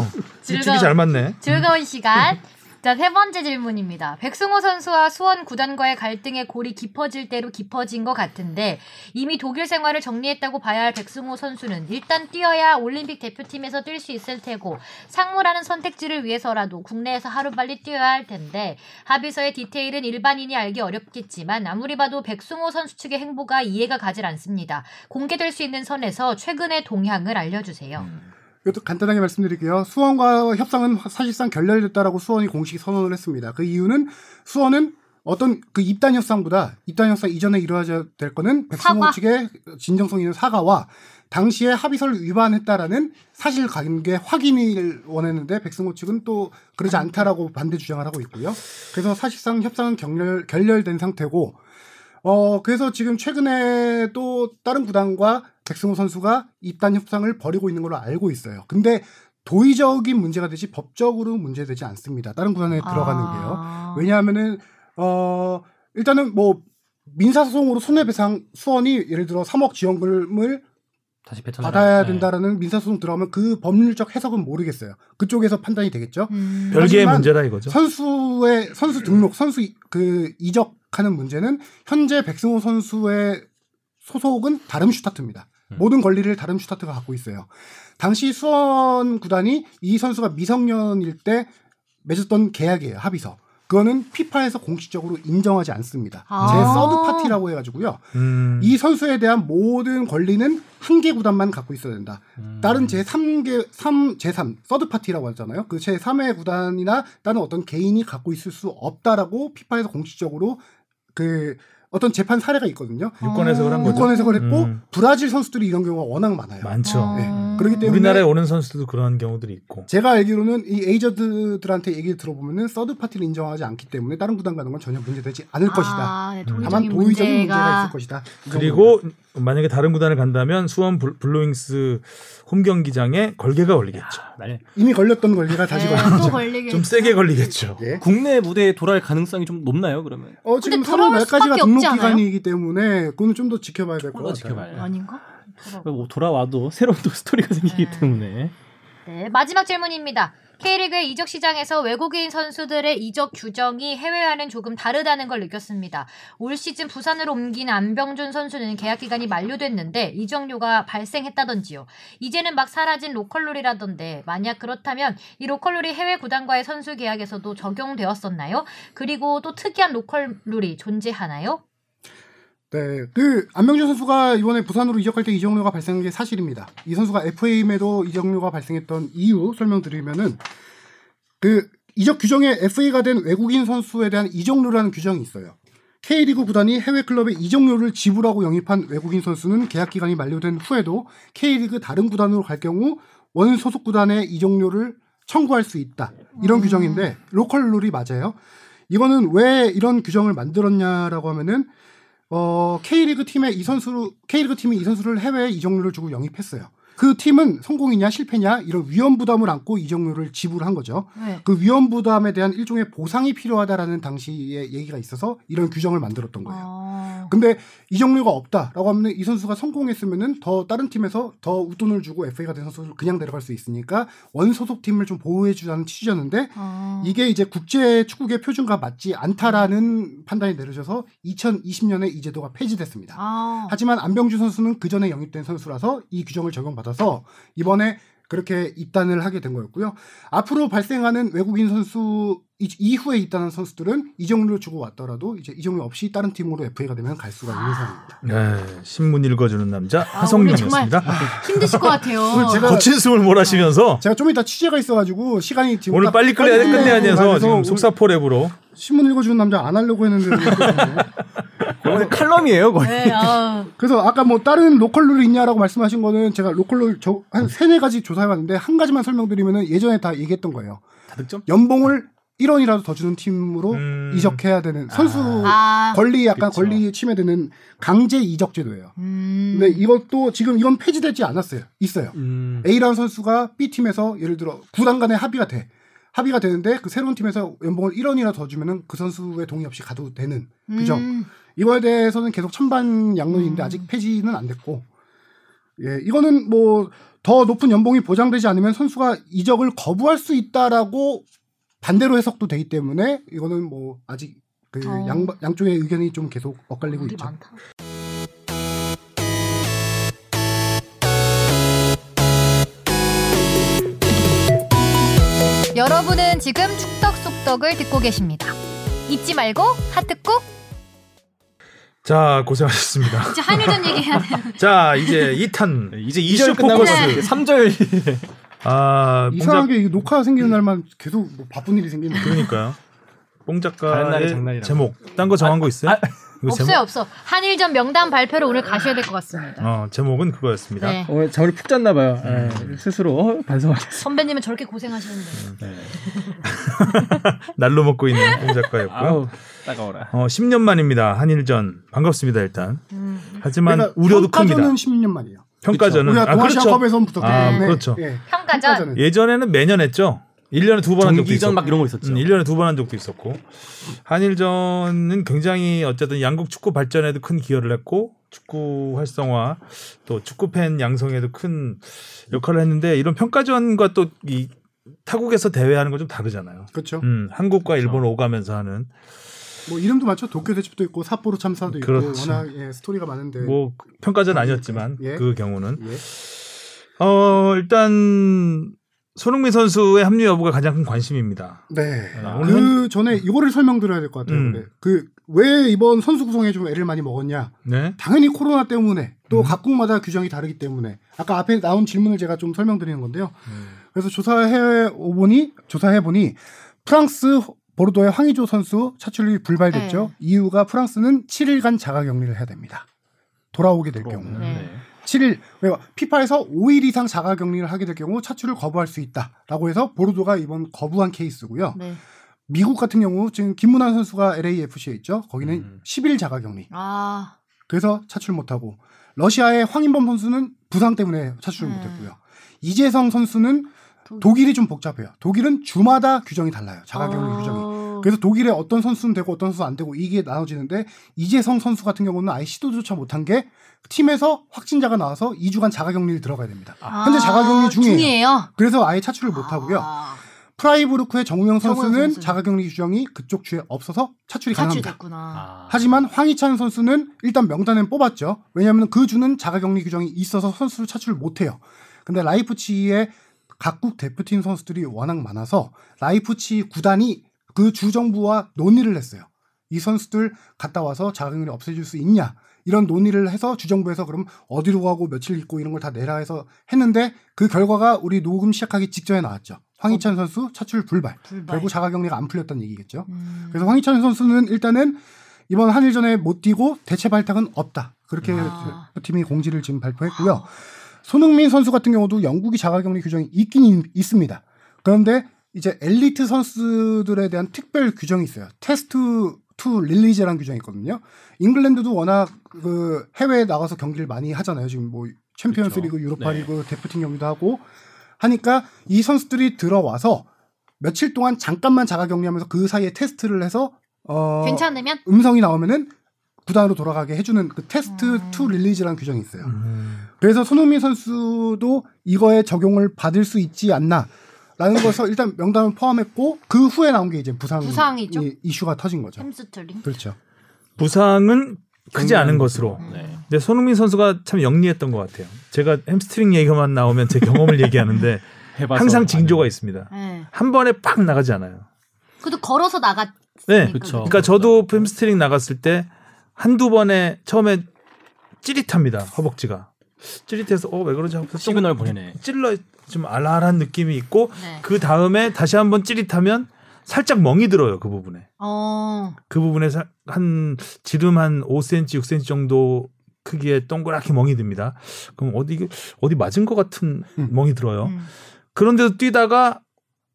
집이 잘 맞네. 즐거운 시간. 자, 세 번째 질문입니다. 백승호 선수와 수원 구단과의 갈등의 골이 깊어질 대로 깊어진 것 같은데 이미 독일 생활을 정리했다고 봐야 할 백승호 선수는 일단 뛰어야 올림픽 대표팀에서 뛸 수 있을 테고 상무라는 선택지를 위해서라도 국내에서 하루빨리 뛰어야 할 텐데 합의서의 디테일은 일반인이 알기 어렵겠지만 아무리 봐도 백승호 선수 측의 행보가 이해가 가질 않습니다. 공개될 수 있는 선에서 최근의 동향을 알려주세요. 이것도 간단하게 말씀드릴게요. 수원과 협상은 사실상 결렬됐다라고 수원이 공식 선언을 했습니다. 그 이유는 수원은 어떤 그 입단 협상보다 입단 협상 이전에 이루어져야 될 거는 백승호 사과. 측의 진정성 있는 사과와 당시에 합의서를 위반했다라는 사실 관계 확인을 원했는데 백승호 측은 또 그러지 않다라고 반대 주장을 하고 있고요. 그래서 사실상 협상은 결렬, 결렬된 상태고 어 그래서 지금 최근에 또 다른 구단과 백승호 선수가 입단 협상을 벌이고 있는 걸로 알고 있어요. 근데 도의적인 문제가 되지 법적으로 문제되지 않습니다. 다른 구단에 들어가는 게요. 아. 왜냐하면은 어 일단은 뭐 민사소송으로 손해배상 수원이 예를 들어 3억 지원금을 다시 배턴 받아야 된다라는 민사소송 들어가면 그 법률적 해석은 모르겠어요. 그쪽에서 판단이 되겠죠. 음. 별개의 문제다 이거죠. 선수의 선수 등록, 선수 이- 그 이적하는 문제는 현재 백승호 선수의 소속은 다름 슈타트입니다. 모든 권리를 다름슈타트가 갖고 있어요. 당시 수원 구단이 이 선수가 미성년일 때 맺었던 계약이에요. 합의서. 그거는 피파에서 공식적으로 인정하지 않습니다. 아. 제 third party라고 해가지고요. 음. 이 선수에 대한 모든 권리는 한 개 구단만 갖고 있어야 된다. 다른 제 3개 3 제3 third party라고 하잖아요. 그 제 3의 구단이나 다른 어떤 개인이 갖고 있을 수 없다라고 피파에서 공식적으로 그 어떤 재판 사례가 있거든요. 유권 해석을 한 거죠. 유권 해석을 했고 음. 브라질 선수들이 이런 경우가 워낙 많아요. 많죠. 어. 네. 그렇기 때문에 우리나라에 오는 선수들도 그런 경우들이 있고. 제가 알기로는 이 에이전트들한테 얘기를 들어보면은 서드 파티를 인정하지 않기 때문에 다른 구단 가는 건 전혀 문제되지 않을 것이다. 아, 네, 다만 도의적인 도의적인 문제가 문제가 있을 것이다. 이 그리고 만약에 다른 구단을 간다면 수원 블- 블루윙스 홈 경기장에 걸개가 걸리겠죠. 난리. 이미 걸렸던 걸개가 다시 네, 걸리죠. 걸리게. 좀 세게 걸리겠죠. 예. 국내 무대에 돌아갈 가능성이 좀 높나요, 그러면? 어 지금 근데 3월 돌아올 말까지가 등록? 기간이기 때문에 그거는 좀 더 지켜봐야 될것더 같아요. 지켜봐야 아닌가? 뭐 돌아와도 새로운 또 스토리가 생기기 네. 때문에. 네, 마지막 질문입니다. K리그의 이적 시장에서 외국인 선수들의 이적 규정이 해외와는 조금 다르다는 걸 느꼈습니다. 올 시즌 부산으로 옮긴 안병준 선수는 계약 기간이 만료됐는데 이적료가 발생했다던지요. 이제는 막 사라진 로컬룰이라던데 만약 그렇다면 이 로컬룰이 해외 구단과의 선수 계약에서도 적용되었었나요? 그리고 또 특이한 로컬룰이 존재하나요? 네, 그 안명준 선수가 이번에 부산으로 이적할 때 이적료가 발생한 게 사실입니다. 이 선수가 FA임에도 이적료가 발생했던 이유 설명드리면은 그 이적 규정에 FA가 된 외국인 선수에 대한 이적료라는 규정이 있어요. K리그 구단이 해외 클럽에 이적료를 지불하고 영입한 외국인 선수는 계약 기간이 만료된 후에도 K리그 다른 구단으로 갈 경우 원 소속 구단의 이적료를 청구할 수 있다. 이런 음. 규정인데 로컬 룰이 맞아요. 이거는 왜 이런 규정을 만들었냐라고 하면은 어, K리그 팀에 이 선수를 K리그 팀이 이 선수를 해외에 이적료를 주고 영입했어요. 그 팀은 성공이냐 실패냐 이런 위험 부담을 안고 이적료를 지불한 거죠. 네. 그 위험 부담에 대한 일종의 보상이 필요하다라는 당시의 얘기가 있어서 이런 규정을 만들었던 거예요. 어... 근데 이적료가 없다라고 하면 이 선수가 성공했으면은 더 다른 팀에서 더 웃돈을 주고 FA가 된 선수를 그냥 데려갈 수 있으니까 원 소속 팀을 좀 보호해 주자는 취지였는데 어... 이게 이제 국제 축구계 표준과 맞지 않다라는 판단이 내려져서 2020년에 이 제도가 폐지됐습니다. 아... 하지만 안병주 선수는 그 전에 영입된 선수라서 이 규정을 적용받 아서 이번에 그렇게 입단을 하게 된 거였고요. 앞으로 발생하는 외국인 선수 이- 이후에 입단한 선수들은 이적료를 주고 왔더라도 이제 이적료 없이 다른 팀으로 FA가 되면 갈 수가 있는 상황입니다. 네, 신문 읽어주는 남자 아, 하성룡이었습니다. 힘드실 것 같아요. [LAUGHS] 오늘 제가- 거친 숨을 몰아쉬면서 제가 좀 이따 취재가 있어가지고 시간이 지금 오늘 딱 빨리 끝내야 빨리 끝내야 돼서 지금 오늘 속사포 랩으로 신문 읽어주는 남자 안 하려고 했는데 [LAUGHS] 거의 칼럼이에요, 거의. 네, 아, 그래서 아까 뭐 다른 local rule이 있냐라고 말씀하신 거는 제가 local rule 한 세네 가지 조사해봤는데 한 가지만 설명드리면은 예전에 다 얘기했던 거예요. 다득점? 연봉을 1원이라도 더 주는 팀으로 음. 이적해야 되는 선수 아, 권리 약간 그쵸. 권리 침해되는 강제 이적 제도예요. 음. 근데 이것도 지금 이건 폐지되지 않았어요. 있어요. 음. A라는 선수가 B 팀에서 예를 들어 구단 간에 합의가 돼. 합의가 되는데 그 새로운 팀에서 연봉을 1원이라도 더 주면은 그 선수의 동의 없이 가도 되는. 음. 이거에 대해서는 계속 천반 양론인데 음. 아직 폐지는 안 됐고. 예, 이거는 뭐 더 높은 연봉이 보장되지 않으면 선수가 이적을 거부할 수 있다라고 반대로 해석도 되기 때문에 이거는 뭐 아직 그 어. 양, 양쪽의 의견이 좀 계속 엇갈리고 있죠. 많다. 여러분은 지금 축덕 속덕을 듣고 계십니다. 잊지 말고 하트 꾹. 자 고생하셨습니다. 이제 한일전 얘기해야 [LAUGHS] 돼. 자 이제 2탄 네, 이제 이슈 2절 끝나고 포커스. 3절 [LAUGHS] 아 이상하게 이 녹화 생기는 날만 계속 뭐 바쁜 일이 생기는. 그러니까요. 뽕 작가의. 제목 딴 거 정한 거 있어요? 아, 이거 없어요, 없어. 한일전 명단 발표를 오늘 가셔야 될 것 같습니다. 어 제목은 그거였습니다. 네. 오늘 잠을 푹 잤나 봐요. 예, 스스로 어, [LAUGHS] 반성하겠습니다. 선배님은 저렇게 고생하시는데. 네. [LAUGHS] 날로 먹고 있는 뽕 작가였고요. 아우 따가워라. 어 10년 만입니다. 한일전 반갑습니다 일단. 음. 하지만 우려도 평가전은 큽니다. 10년 만이에요. 평가전은 우리가 아 그렇죠. 동아시아컵에서는 붙었기 아, 때문에 그렇죠. 예, 평가전. 평가전은. 예전에는 매년 했죠. 1년에 두 번 한 적도 있었고. 막 이런 거 있었죠. 음, 1년에 두 번 한 적도 있었고. 한일전은 굉장히 어쨌든 양국 축구 발전에도 큰 기여를 했고 축구 활성화 또 축구 팬 양성에도 큰 역할을 했는데 이런 평가전과 또 이 타국에서 대회하는 건 좀 다르잖아요. 그렇죠. 음, 한국과 그렇죠. 일본 오가면서 하는 뭐 이름도 많죠. 도쿄 대첩도 있고 삿포로 참사도 있고 그렇죠. 워낙 예, 스토리가 많은데. 뭐 평가전 아니었지만 예. 그 경우는 예. 어 일단 손흥민 선수의 합류 여부가 가장 큰 관심입니다. 네. 아, 그 전에 이거를 설명드려야 될 것 같아요. 음. 그왜 이번 선수 구성에 좀 애를 많이 먹었냐? 네. 당연히 코로나 때문에 또 음. 각국마다 규정이 다르기 때문에 아까 앞에 나온 질문을 제가 좀 설명드리는 건데요. 음. 그래서 조사해 보니 조사해 보니 프랑스 보르도의 황의조 선수 차출이 불발됐죠. 네. 이유가 프랑스는 7일간 자가 격리를 해야 됩니다. 돌아오게 될 경우. 네. 7일 왜요? 피파에서 5일 이상 자가 격리를 하게 될 경우 차출을 거부할 수 있다라고 해서 보르도가 이번 거부한 케이스고요. 네. 미국 같은 경우 지금 김문환 선수가 LAFC에 있죠. 거기는 음. 10일 자가 격리. 아. 그래서 차출 못하고 러시아의 황인범 선수는 부상 때문에 차출을 음. 못했고요. 이재성 선수는 독일. 독일이 좀 복잡해요. 독일은 주마다 규정이 달라요. 자가격리 어. 규정이. 그래서 독일에 어떤 선수는 되고 어떤 선수는 안 되고 이게 나눠지는데 이재성 선수 같은 경우는 아예 시도조차 못한 게 팀에서 확진자가 나와서 2주간 자가격리를 들어가야 됩니다. 현재 자가격리 중이에요. 중이에요. 그래서 아예 차출을 못 하고요. 아, 프라이부르크의 정우영 정우영 선수는 선수. 자가격리 규정이 그쪽 주에 없어서 차출이 가능합니다. 차출됐구나. 아. 하지만 황희찬 선수는 일단 명단에 뽑았죠. 왜냐하면 그 주는 자가격리 규정이 있어서 선수를 차출을 못해요. 근데 라이프치히의 각국 대표팀 선수들이 워낙 많아서 라이프치히 구단이 그 주 정부와 논의를 했어요. 이 선수들 갔다 와서 자가격리 없애줄 수 있냐 이런 논의를 해서 주정부에서 그럼 어디로 가고 며칠 있고 이런 걸 다 내라 해서 했는데 그 결과가 우리 녹음 시작하기 직전에 나왔죠. 황희찬 선수 차출 불발. 불발. 결국 자가격리가 안 풀렸다는 얘기겠죠. 음. 그래서 황희찬 선수는 일단은 이번 한일전에 못 뛰고 대체 발탁은 없다. 그렇게 아. 팀이 공지를 지금 발표했고요. 손흥민 선수 같은 경우도 영국이 자가격리 규정이 있긴 있- 있습니다. 그런데 이제 엘리트 선수들에 대한 특별 규정이 있어요. test to release라는 규정이 있거든요. 잉글랜드도 워낙 그 해외에 나가서 경기를 많이 하잖아요. 지금 뭐 챔피언스 그렇죠. 리그, 유로파 네. 리그 대표팀 경기도 하고 하니까 이 선수들이 들어와서 며칠 동안 잠깐만 자가 격리하면서 그 사이에 테스트를 해서 어 괜찮으면 음성이 나오면은 구단으로 돌아가게 해주는 그 테스트 음. to release라는 규정이 있어요. 음. 그래서 손흥민 선수도 이거에 적용을 받을 수 있지 않나. 라는 것을 일단 명단을 포함했고 그 후에 나온 게 이제 부상 부상이죠. 이- 이슈가 터진 거죠. 햄스트링. 그렇죠. 부상은 크지 않은 것으로. 네. 근데 손흥민 선수가 참 영리했던 것 같아요. 제가 햄스트링 얘기만 나오면 제 경험을 [LAUGHS] 얘기하는데 항상 징조가 아는. 있습니다. 네. 한 번에 빡 나가지 않아요. 그래도 걸어서 나갔. 네. 그쵸. 그러니까 저도 햄스트링 나갔을 때 한두 번에 처음에 찌릿합니다. 허벅지가. 찌릿해서 어 왜 그러지 하고 좀 시그널 보내네. 찔러 좀 알알한 느낌이 있고 네. 그 다음에 다시 한번 찌릿하면 살짝 멍이 들어요 그 부분에 어. 그 부분에 사- 한 지름 한 5cm 6cm 정도 크기의 동그랗게 멍이 듭니다. 그럼 어디 어디 맞은 것 같은 음. 멍이 들어요. 음. 그런데도 뛰다가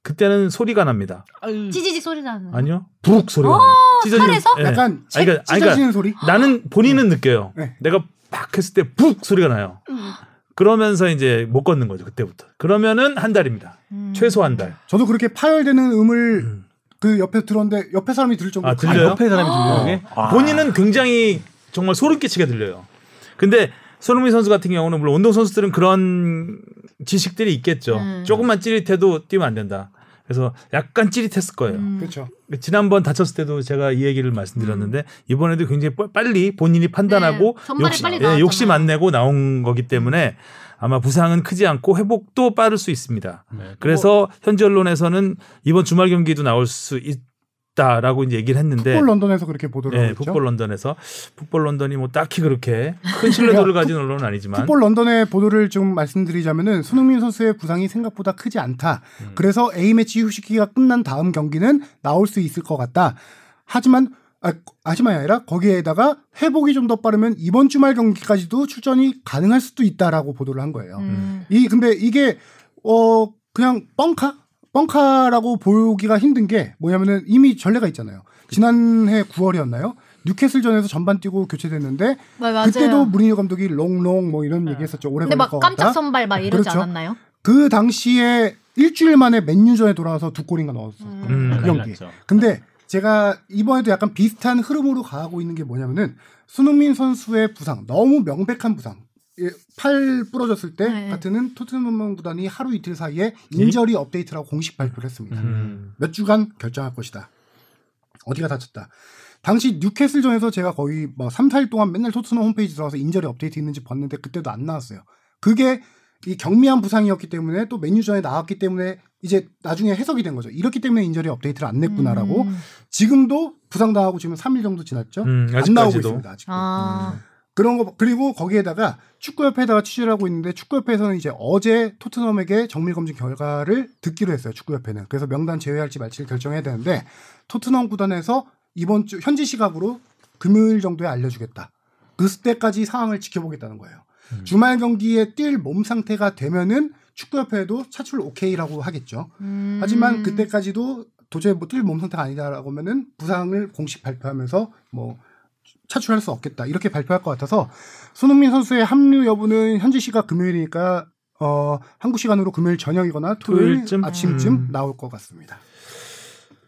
그때는 소리가 납니다. 찌지직 소리 나는. 아니요, 부욱 소리가 어. 찢어지는- 칼에서? 예. 약간 아니, 그러니까- 찢어지는 소리. 나는 본인은 느껴요. 네. 내가 팍 했을 때푹 소리가 나요. 음. 그러면서 이제 못 걷는 거죠 그때부터. 그러면은 한 달입니다. 음. 최소 한 달. 저도 그렇게 파열되는 음을 음. 그 옆에 들었는데 옆에 사람이 들을 정도로 아, 아, 들려요? 옆에 사람이 게? 아. 본인은 굉장히 정말 소름 끼치게 들려요. 근데 손흥민 선수 같은 경우는 물론 운동 선수들은 그런 지식들이 있겠죠. 음. 조금만 찌릿해도 뛰면 안 된다. 그래서 약간 찌릿했을 거예요. 음. 그렇죠. 지난번 다쳤을 때도 제가 이 얘기를 말씀드렸는데 이번에도 굉장히 빠- 빨리 본인이 판단하고 네, 욕심, 빨리 예. 욕심 안 내고 나온 거기 때문에 아마 부상은 크지 않고 회복도 빠를 수 있습니다. 네. 그래서 현지 언론에서는 이번 주말 경기도 나올 수 있 다라고 이제 얘기를 했는데 풋볼 런던에서 그렇게 보도를 예, 하고 있죠. 풋볼 런던에서 풋볼 런던이 뭐 딱히 그렇게 큰 신뢰도를 [LAUGHS] 가진 언론은 아니지만 풋볼 런던의 보도를 좀 말씀드리자면은 손흥민 선수의 부상이 생각보다 크지 않다. 음. 그래서 A 매치 휴식기가 끝난 다음 경기는 나올 수 있을 것 같다. 하지만 아, 하지만이 아니라 거기에다가 회복이 좀 더 빠르면 이번 주말 경기까지도 출전이 가능할 수도 있다라고 보도를 한 거예요. 음. 이 근데 이게 어 그냥 뻥카 뻥카라고 보기가 힘든 게 뭐냐면은 이미 전례가 있잖아요. 지난해 9월이었나요? 뉴캐슬전에서 전반 뛰고 교체됐는데 네, 맞아요. 그때도 무리뉴 감독이 롱롱 뭐 이런 네. 얘기했었죠. 오래 근데 걸릴 막것 깜짝 같다. 선발 막 이러지 그렇죠. 않았나요? 그 당시에 일주일 만에 맨유전에 돌아와서 두 골인가 넣었어. 음. 음. 그 경기. 근데 제가 이번에도 약간 비슷한 흐름으로 가고 있는 게 뭐냐면은 손흥민 선수의 부상 너무 명백한 부상. 예, 팔 부러졌을 때 네. 같은 토트넘 구단이 하루 이틀 사이에 injury update라고 공식 발표를 했습니다. 음. 몇 주간 결정할 것이다. 어디가 다쳤다. 당시 뉴캐슬전에서 제가 거의 뭐 3, 4일 동안 맨날 토트넘 홈페이지 들어가서 injury update 있는지 봤는데 그때도 안 나왔어요. 그게 이 경미한 부상이었기 때문에 또 맨유전에 나왔기 때문에 이제 나중에 해석이 된 거죠. 이렇기 때문에 injury update를 안 냈구나라고. 음. 지금도 부상당하고 지금 3일 정도 지났죠. 음, 안 나오고. 있습니다. 아직도. 아. 그런 거 그리고 거기에다가 축구협회에다가 취재를 하고 있는데 축구협회에서는 이제 어제 토트넘에게 정밀 검진 결과를 듣기로 했어요. 축구협회는 그래서 명단 제외할지 말지를 결정해야 되는데 토트넘 구단에서 이번 주 현지 시각으로 금요일 정도에 알려주겠다. 그때까지 상황을 지켜보겠다는 거예요. 음. 주말 경기에 뛸 몸 상태가 되면은 축구협회도 차출 오케이라고 하겠죠. 음. 하지만 그때까지도 도저히 뭐 뛸 몸 상태가 아니다라고 하면은 부상을 공식 발표하면서 뭐 차출할 수 없겠다 이렇게 발표할 것 같아서 손흥민 선수의 합류 여부는 현지 시각 금요일이니까 어 한국 시간으로 금요일 저녁이거나 토요일 토요일쯤? 아침쯤 음. 나올 것 같습니다.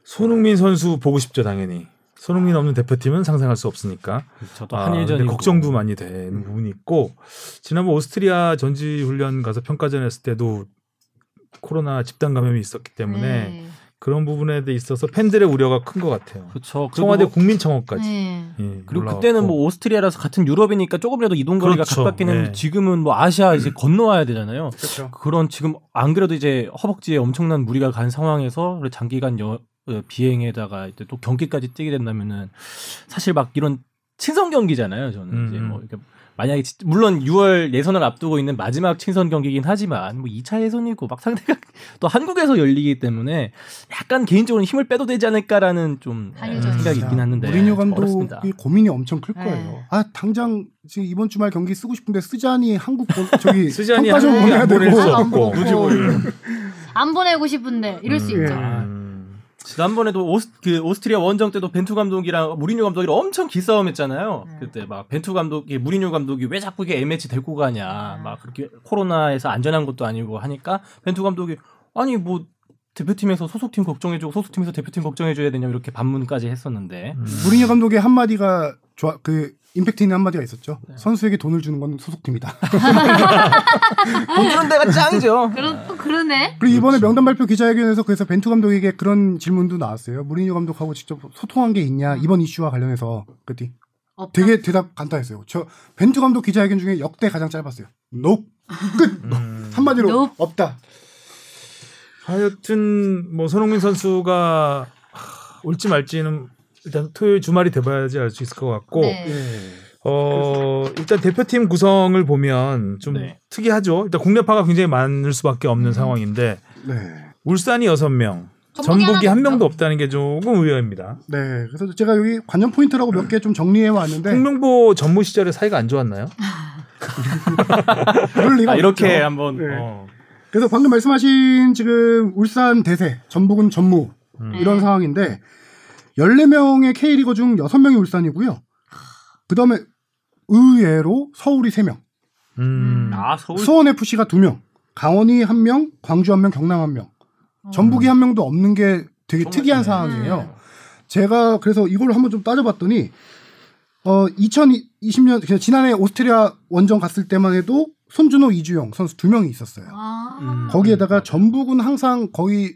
손흥민 선수 보고 싶죠 당연히. 손흥민 없는 대표팀은 상상할 수 없으니까. 저도 아, 한일전이 근데 걱정도 많이 되는 부분이 있고 지난번 오스트리아 전지 훈련 가서 평가전 했을 때도 코로나 집단 감염이 있었기 때문에 네. 그런 부분에 대 있어서 팬들의 우려가 큰 것 같아요. 그렇죠. 청와대 뭐- 국민청원까지. 네. 예, 그리고 올라왔고. 그때는 뭐 오스트리아라서 같은 유럽이니까 조금이라도 이동 거리가 그렇죠. 가깝긴 했는데 네. 지금은 뭐 아시아 이제 건너와야 되잖아요. 그렇죠. 그런 지금 안 그래도 이제 허벅지에 엄청난 무리가 간 상황에서 장기간 여, 어, 비행에다가 이제 또 경기까지 뛰게 된다면은 사실 막 이런 친선 경기잖아요. 저는 음, 이제 음. 뭐 이렇게 만약에 진- 물론 6월 예선을 앞두고 있는 마지막 친선 경기긴 하지만 뭐 2차 예선이고 막 상대가 [LAUGHS] 또 한국에서 열리기 때문에 약간 개인적으로 힘을 빼도 되지 않을까라는 좀 한일전. 생각이 있긴 하는데 무리뉴. 감독이 고민이 엄청 클 네. 거예요. 아 당장 지금 이번 주말 경기 쓰고 싶은데 쓰자니 한국 보- 저기 [LAUGHS] 쓰자니 평가전 한국에 보내야 안 되고 수 아, 안. 안 보내고 싶은데 이럴 수 음, 있죠. 음. 지난번에도 오스, 그 오스트리아 원정 때도 벤투 감독이랑 무리뉴 감독이랑 엄청 기싸움했잖아요. 네. 그때 막 벤투 감독이 무리뉴 감독이 왜 자꾸 이게 A매치 데리고 가냐. 막 그렇게 코로나에서 안전한 것도 아니고 하니까 벤투 감독이 아니 뭐 대표팀에서 소속팀 걱정해주고 소속팀에서 대표팀 걱정해줘야 되냐 이렇게 반문까지 했었는데 음. 무리뉴 감독의 한마디가 좋아 그 임팩트 있는 한마디가 있었죠. 네. 선수에게 돈을 주는 건 소속팀이다. [LAUGHS] 돈 주는 데가 짱이죠. 그런 또 그러네. 그리고 이번에 그렇죠. 명단 발표 기자회견에서 그래서 벤투 감독에게 그런 질문도 나왔어요. 무리뉴 감독하고 직접 소통한 게 있냐 이번 이슈와 관련해서 그랬더니 없다. 되게 대답 간단했어요. 저 벤투 감독 기자회견 중에 역대 가장 짧았어요. No [LAUGHS] 끝. 음. 한마디로 Nope. 없다. 하여튼 뭐 손흥민 선수가 하, 올지 말지는 일단 토요일 주말이 돼봐야지 알 수 있을 것 같고 네. 어 일단 대표팀 구성을 보면 좀 네. 특이하죠. 일단 국내파가 굉장히 많을 수밖에 없는 음. 상황인데 네. 울산이 여섯 명, 전북이 한 명도. 없다는 게 조금 의외입니다. 네. 그래서 제가 여기 관전 포인트라고 몇 개 좀 정리해 왔는데 홍명보 전무 시절에 사이가 안 좋았나요? [LAUGHS] 그럴 리가 아, 이렇게 없죠. 한번 네. 어. 그래서 방금 말씀하신 지금 울산 대세, 전북은 전무 음. 이런 네. 상황인데 14명의 K리거 중 6명이 울산이고요. 그다음에 의외로 서울이 3명, 음. 아 서울 수원 FC가 2명, 강원이 1명, 광주 1명, 경남 1명. 어. 전북이 한 명도 없는 게 되게 특이한 네. 상황이에요. 제가 그래서 이걸 한번 좀 따져봤더니 어 2020년 그냥 지난해 오스트리아 원정 갔을 때만 해도 손준호, 이주영 선수 두 명이 있었어요. 아. 음. 거기에다가 맞아요. 전북은 항상 거의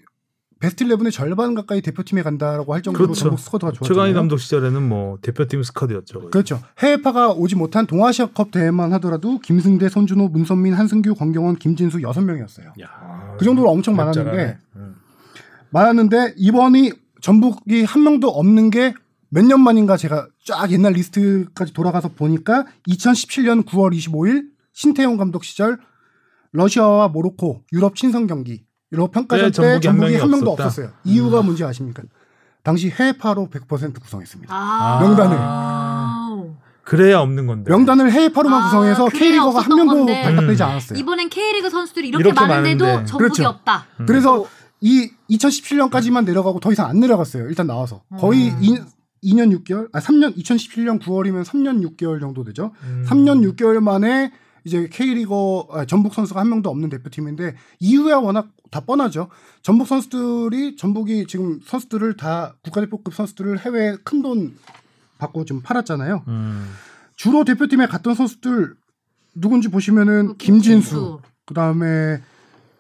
베스트 11의 절반 가까이 대표팀에 간다라고 할 정도로 그렇죠. 전북 스쿼드가 좋았잖아요. 최강희 감독 시절에는 뭐 대표팀 스쿼드였죠. 거의. 그렇죠. 해외파가 오지 못한 동아시아컵 대회만 하더라도 김승대, 손준호, 문선민, 한승규, 권경원, 김진수 여섯 명이었어요. 야. 아, 그 정도로 엄청. 많았는데 음. 많았는데 이번이 전북이 한 명도 없는 게 몇 년 만인가 제가 쫙 옛날 리스트까지 돌아가서 보니까 2017년 9월 25일 신태용 감독 시절 러시아와 모로코 유럽 친선 경기 유럽 평가전 네, 때 전북이 한 전북이 한 명도 없었다. 없었어요. 이유가 뭔지 아십니까? 당시 해외파로 100% 구성했습니다. 아. 명단을. 아우. 그래야 없는 건데. 명단을 해외파로만 아, 구성해서 K리거가 한 명도 건데. 발탁되지 음. 않았어요. 이번엔 K리그 선수들이 이렇게, 이렇게 많은데도 많은데. 전북이 그렇죠. 없다. 음. 그래서 이 2017년까지만 내려가고 더 이상 안 내려갔어요. 일단 나와서 거의 음. 2, 년 6개월, 아 3년 2017년 9월이면 3년 6개월 정도 되죠. 음. 3년 6개월 만에 이제 K리거 아, 전북 선수가 한 명도 없는 대표팀인데 이유야 워낙 다 뻔하죠. 전북 선수들이 전북이 지금 선수들을 다 국가대표급 선수들을 해외 큰 돈 받고 좀 팔았잖아요. 음. 주로 대표팀에 갔던 선수들 누군지 보시면은 그 김진수, 그다음에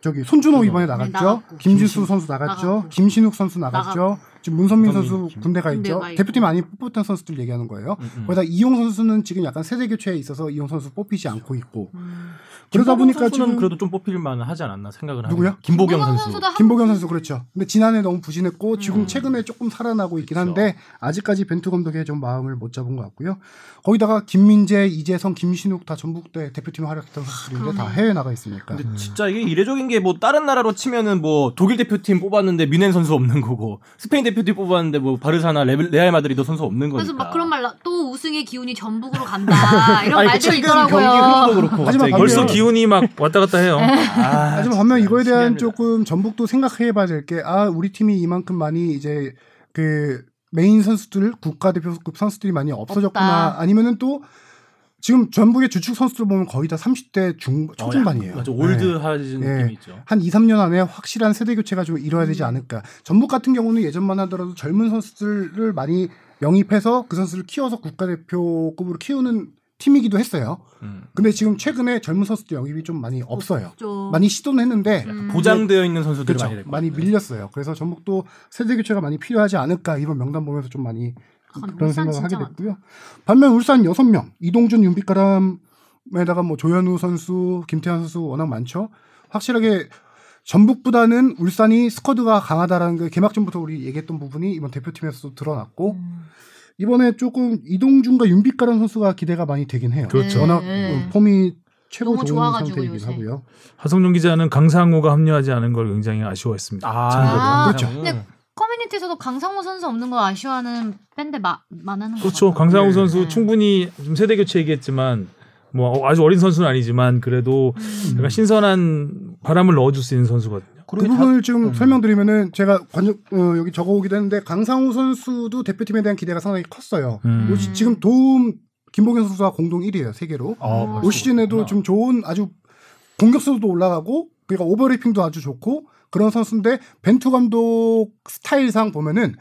저기 손준호 이번에 나갔죠. 나갔고. 김진수 선수 나갔죠. 나갔고. 김신욱 선수 나갔죠. 나갔고. 지금 문선민 선수 김- 군대가 있죠. 군대가. 대표팀 아닌 뽑혔던 선수들 얘기하는 거예요. 음, 음. 거기다 이용 선수는 지금 약간 세대 교체에 있어서 이용 선수 뽑히지 않고 있고 음. 그러다 보니까 지금 그래도 좀 뽑힐만 하지 않았나 생각을 하는 누구요? 김보경 김보경 선수. 김보경 선수 그렇죠. 근데 지난해 너무 부진했고 지금 음. 최근에 조금 살아나고 있긴 그렇죠. 한데 아직까지 벤투 감독의 좀 마음을 못 잡은 것 같고요. 거기다가 김민재, 이재성, 김신욱 다 전북대 대표팀에 활약했던 선수들인데 다. 해외 나가 있으니까. 근데 진짜 이게 이례적인 게 뭐 다른 나라로 치면은 뭐 독일 대표팀 뽑았는데 뮌헨 선수 없는 거고 스페인 대표 팀 뽑았는데 뭐 바르사나 레, 레알 마드리드 선수 없는 거니까. 그래서 막 그런 말 또 우승의 기운이 전북으로 [LAUGHS] 간다 이런 아니, 말들이 있더라고요. 그렇고 하지만. 벌써 기운이 막 왔다 갔다 해요. 아, [LAUGHS] 하지만 반면 이거에 대한 신기합니다. 조금 전북도 생각해봐야 될 게 아 우리 팀이 이만큼 많이 이제 그 메인 선수들 국가대표급 선수들이 많이 없어졌구나 없다. 아니면은 또 지금 전북의 주축 선수들 보면 거의 다 30대 중 초중반이에요. 어, 맞아 네. 올드하신 네. 느낌이 있죠. 한 2, 3년 안에 확실한 세대 교체가 좀 이루어야 음. 되지 않을까. 전북 같은 경우는 예전만 하더라도 젊은 선수들을 많이 영입해서 그 선수를 키워서 국가대표급으로 키우는 팀이기도 했어요. 음. 근데 지금 최근에 젊은 선수들 영입이 좀 많이 없어요. 좀 많이 시도는 했는데 음. 보장되어 있는 선수들이 그렇죠. 많이 많이. 밀렸어요. 그래서 전북도 세대 교체가 많이 필요하지 않을까 이번 명단 보면서 좀 많이 아, 그런 울산 생각을 하게 됐고요. 반면 울산 6명 이동준 윤빛가람에다가 뭐 조현우 선수, 김태환 선수 워낙 많죠. 확실하게 전북보다는 울산이 스쿼드가 강하다라는 게 개막전부터 우리 얘기했던 부분이 이번 대표팀에서도 드러났고 음. 이번에 조금 이동준과 윤빛가람 선수가 기대가 많이 되긴 해요. 그렇죠. 워낙 네. 어, 폼이 최고 너무 좋은 좋아가지고 상태이긴 요새. 하고요. 하성룡 기자는 강상우가 합류하지 않은 걸 굉장히 아쉬워했습니다. 참고로. 아, 그렇죠. 근데 커뮤니티에서도 강상호 선수 없는 거 아쉬워하는 팬들 마, 많은 거 그렇죠. 같아요. 강상우 네. 선수 네. 충분히 좀 세대 교체 얘기했지만 뭐 아주 어린 선수는 아니지만 그래도 음. 약간 신선한 바람을 넣어줄 수 있는 선수거든요. 그 부분을 지금 음. 설명드리면은 제가 관전 어, 여기 적어오기도 했는데 강상우 선수도 대표팀에 대한 기대가 상당히 컸어요. 음. 올 시- 지금 도움 김봉현 선수와 공동 1위예요 세계로. 아, 올올 시즌에도 좀 좋은 아주 공격수도 올라가고 그러니까 오버래핑도 아주 좋고 그런 선수인데 벤투 감독 스타일상 보면은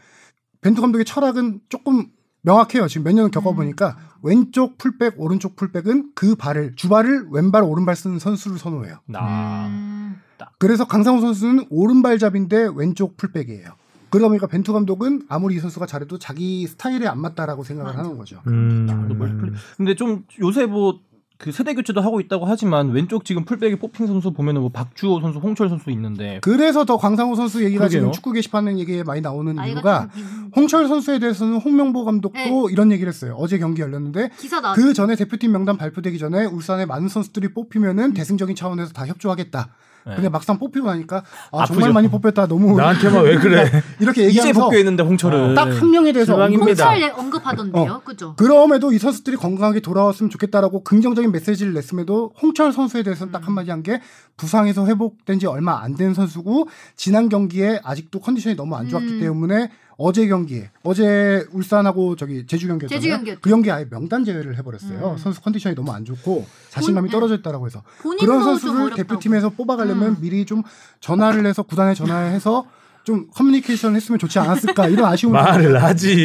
벤투 감독의 철학은 조금 명확해요. 지금 몇 년 겪어보니까 왼쪽 풀백, 오른쪽 풀백은 그 발을 주발을 왼발, 오른발 쓰는 선수를 선호해요. 나 음. 그래서 강상우 선수는 오른발잡인데 왼쪽 풀백이에요. 그러다 보니까 벤투 감독은 아무리 이 선수가 잘해도 자기 스타일에 안 맞다라고 생각을 맞아. 하는 거죠. 음. 멀티플레이. 근데 좀 요새 뭐 그 세대 교체도 하고 있다고 하지만 왼쪽 지금 풀백에 뽑힌 선수 보면은 뭐 박주호 선수, 홍철 선수 있는데 그래서 더 강상우 선수 얘기가 지금 그러게요. 축구 게시판에 얘기에 많이 나오는 이유가 홍철 선수에 대해서는 홍명보 감독도 네. 이런 얘기를 했어요. 어제 경기 열렸는데 그 전에 대표팀 명단 발표되기 전에 울산의 많은 선수들이 뽑히면은 음. 대승적인 차원에서 다 협조하겠다. 네. 근데 막상 뽑히고 나니까 아, 아프죠. 정말 많이 뽑혔다. 너무 [LAUGHS] 나한테만 왜 그래? [LAUGHS] 이렇게 이제 얘기하면서 복귀했는데 홍철은 딱 한 명에 대해서 실망입니다. 홍철 언급하던데요, 그죠? 그럼에도 이 선수들이 건강하게 돌아왔으면 좋겠다라고 긍정적인 메시지를 냈음에도 홍철 선수에 대해서는 음. 딱 한마디 한 게 부상에서 회복된 지 얼마 안 된 선수고 지난 경기에 아직도 컨디션이 너무 안 좋았기 음. 때문에 어제 경기에 어제 울산하고 저기 제주 경기였잖아요. 제주 경기였죠. 그 경기 아예 명단 제외를 해버렸어요. 음. 선수 컨디션이 너무 안 좋고 자신감이 본- 떨어져 있다라고 해서 그런 좀 선수를. 대표팀에서 뽑아가려면 음. 미리 좀 전화를 해서 구단에 전화해서 좀 커뮤니케이션을 했으면 좋지 않았을까 이런 아쉬움을 말을 하지.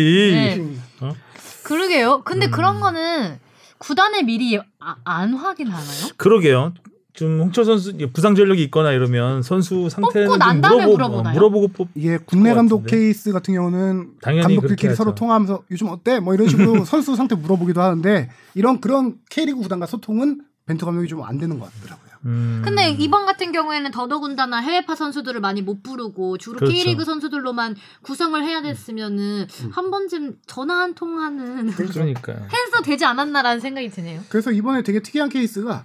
네. 그러게요. 근데 음. 그런 거는 구단에 미리 아, 안 확인하나요? 그러게요. 좀 홍철 선수 부상 전력이 있거나 이러면 선수 상태는 뽑고 좀난 다음에 물어보, 물어보나요? 물어보고 뽑. 이게 국내 것 감독. 케이스 같은 경우는 당연히 감독들끼리 서로. 통화하면서 요즘 어때? 뭐 이런 식으로 [LAUGHS] 선수 상태 물어보기도 하는데 이런 그런 K리그 구단과 소통은 벤투 감독이 좀 안 되는 것 같더라고요. 음. 근데 이번 같은 경우에는 더더군다나 해외파 선수들을 많이 못 부르고 주로 그렇죠. K리그 선수들로만 구성을 해야 됐으면은 한 번쯤 전화 한 통화는 그러니까요. [LAUGHS] 해서 되지 않았나라는 생각이 드네요. 그래서 이번에 되게 특이한 케이스가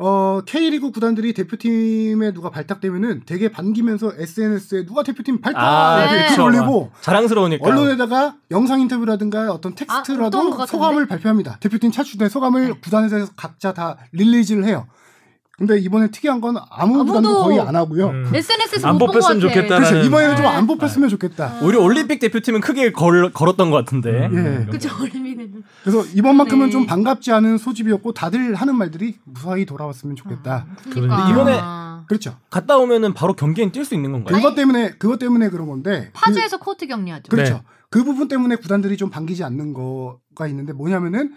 어, K리그 구단들이 대표팀에 누가 발탁되면은 되게 반기면서 SNS에 누가 대표팀 발탁 아, 이렇게 그렇죠. 올리고 자랑스러우니까 언론에다가 영상 인터뷰라든가 어떤 아, 텍스트라도 같은데? 소감을 발표합니다. 대표팀 차출된 소감을 구단에서 각자 다 release를 해요. 근데 이번에 특이한 건 아무 구단도 거의 안 하고요. 음. SNS에서 안못본것 뽑혔으면. 좋겠다. 나는- 이번에는 좀 네. 안 뽑혔으면 좋겠다. 오히려 올림픽 대표팀은 크게 걸, 걸었던 것 같은데. 음. 예. 그죠 올림픽에는 그래서 이번만큼은 네. 좀 반갑지 않은 소집이었고 다들 하는 말들이 무사히 돌아왔으면 좋겠다. 그러니까 이번에- 아. 그렇죠. 갔다 오면은 바로 경기엔 뛸 수 있는 건가요? 그것 때문에 그것 때문에 그런 건데 그- 파주에서 코트 격리하죠. 그렇죠. 네. 그 부분 때문에 구단들이 좀 반기지 않는 거가 있는데 뭐냐면은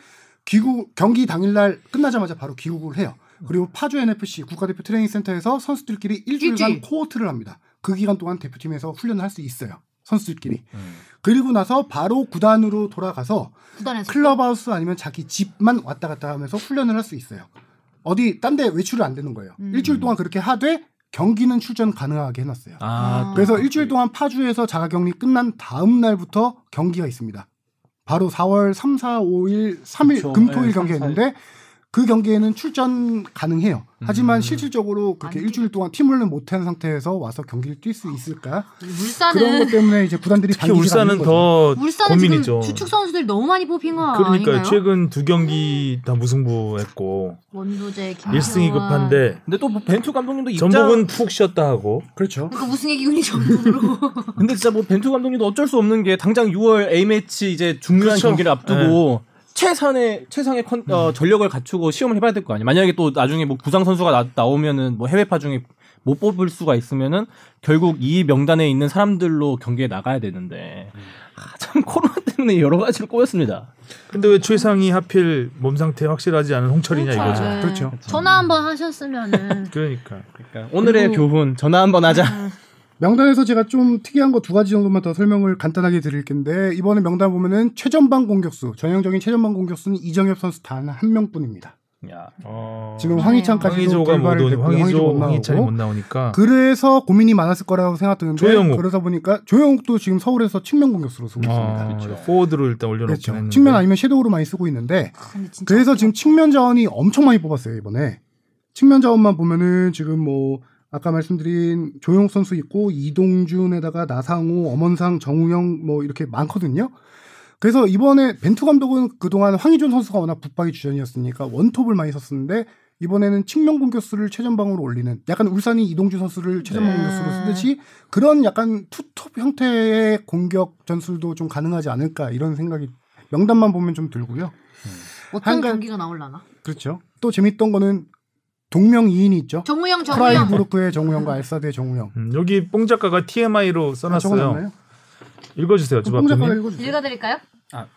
귀국 경기 당일날 끝나자마자 바로 귀국을 해요. 그리고 파주 NFC 국가대표 트레이닝 센터에서 선수들끼리 일주일간 일주일. 코호트를 합니다. 그 기간 동안 대표팀에서 훈련을 할 수 있어요. 선수들끼리. 음. 그리고 나서 바로 구단으로 돌아가서 구단에서 클럽하우스 아니면 자기 집만 왔다 갔다 하면서 훈련을 할 수 있어요. 어디 딴 데 외출을 안 되는 거예요. 음. 일주일 동안 그렇게 하되 경기는 출전 가능하게 해놨어요. 아, 그래서 일주일 동안 파주에서 자가격리 끝난 다음 날부터 경기가 있습니다. 바로 4월 3, 4, 5일, 3일 그쵸. 금토일 네, 경기가 삼, 있는데 그 경기에는 출전 가능해요. 하지만 음. 실질적으로 그렇게 아니, 일주일 동안 팀 훈련 못한 상태에서 와서 경기를 뛸 수 있을까? 울산은 그런 것 때문에 이제 구단들이 특히 울산은 하는 거죠. 더 울산은 고민이죠. 지금 주축 선수들 너무 많이 뽑힌 거 그러니까 아닌가요? 최근 두 경기 다 무승부했고 원도재, 김 1승이 급한데 근데 또 뭐 벤투 감독님도 입장 전북은 푹 쉬었다 하고 그렇죠. 그러니까 우승의 기운이 전북으로. 근데 진짜 뭐 벤투 감독님도 어쩔 수 없는 게 당장 6월 A 매치 이제 중요한 그렇죠. 경기를 앞두고 최선의 최상의 컨, 어, 전력을 갖추고 시험을 해봐야 될 거 아니야. 만약에 또 나중에 뭐 부상 선수가 나, 나오면은 뭐 해외파 중에 못 뽑을 수가 있으면은 결국 이 명단에 있는 사람들로 경기에 나가야 되는데 아, 참 코로나 때문에 여러 가지로 꼬였습니다. 근데 왜 최상이 하필 몸 상태 확실하지 않은 홍철이냐 이거죠. 네. 그렇죠. 전화 한번 하셨으면은. 그러니까 그러니까 오늘의 그리고- 교훈 전화 한번 하자. 명단에서 제가 좀 특이한 거 두 가지 정도만 더 설명을 간단하게 드릴 텐데 이번에 명단 보면은 최전방 공격수 전형적인 최전방 공격수는 이정엽 선수 단 한 명뿐입니다. 야, 어... 지금 네. 황희찬까지도 황희조가 못 불발을 오니. 황희조 황희찬이 못 나오니까 그래서 고민이 많았을 거라고 생각드는데 조영욱. 그러다 보니까 조영욱도 지금 서울에서 측면 공격수로 쓰고 있습니다. 어, 그렇죠. 포워드로 일단 올려놓긴 그렇죠. 했는데 측면 아니면 섀도우로 많이 쓰고 있는데 진짜 그래서 지금 측면 자원이 엄청 많이 뽑았어요 이번에 측면 자원만 보면은 지금 뭐 아까 말씀드린 조용 선수 있고 이동준에다가 나상호, 엄원상, 정우영 뭐 이렇게 많거든요. 그래서 이번에 벤투 감독은 그동안 황희준 선수가 워낙 붙박이 주전이었으니까 원톱을 많이 썼었는데 이번에는 측면 공격수를 최전방으로 올리는 약간 울산이 이동준 선수를 최전방 네. 공격수로 쓰듯이 그런 약간 투톱 형태의 공격 전술도 좀 가능하지 않을까 이런 생각이 명단만 보면 좀 들고요. 어떤 한간- 경기가 나올라나? 그렇죠. 또 재밌던 거는 동명이인이 있죠. 정우영, 정우영. 프라이부르크의 정우영과 알사드의 정우영. 음, 여기 뽕 작가가 TMI로 써놨어요. 적어놨나요? 읽어주세요. 읽어주세요. 읽어드릴까요? 아.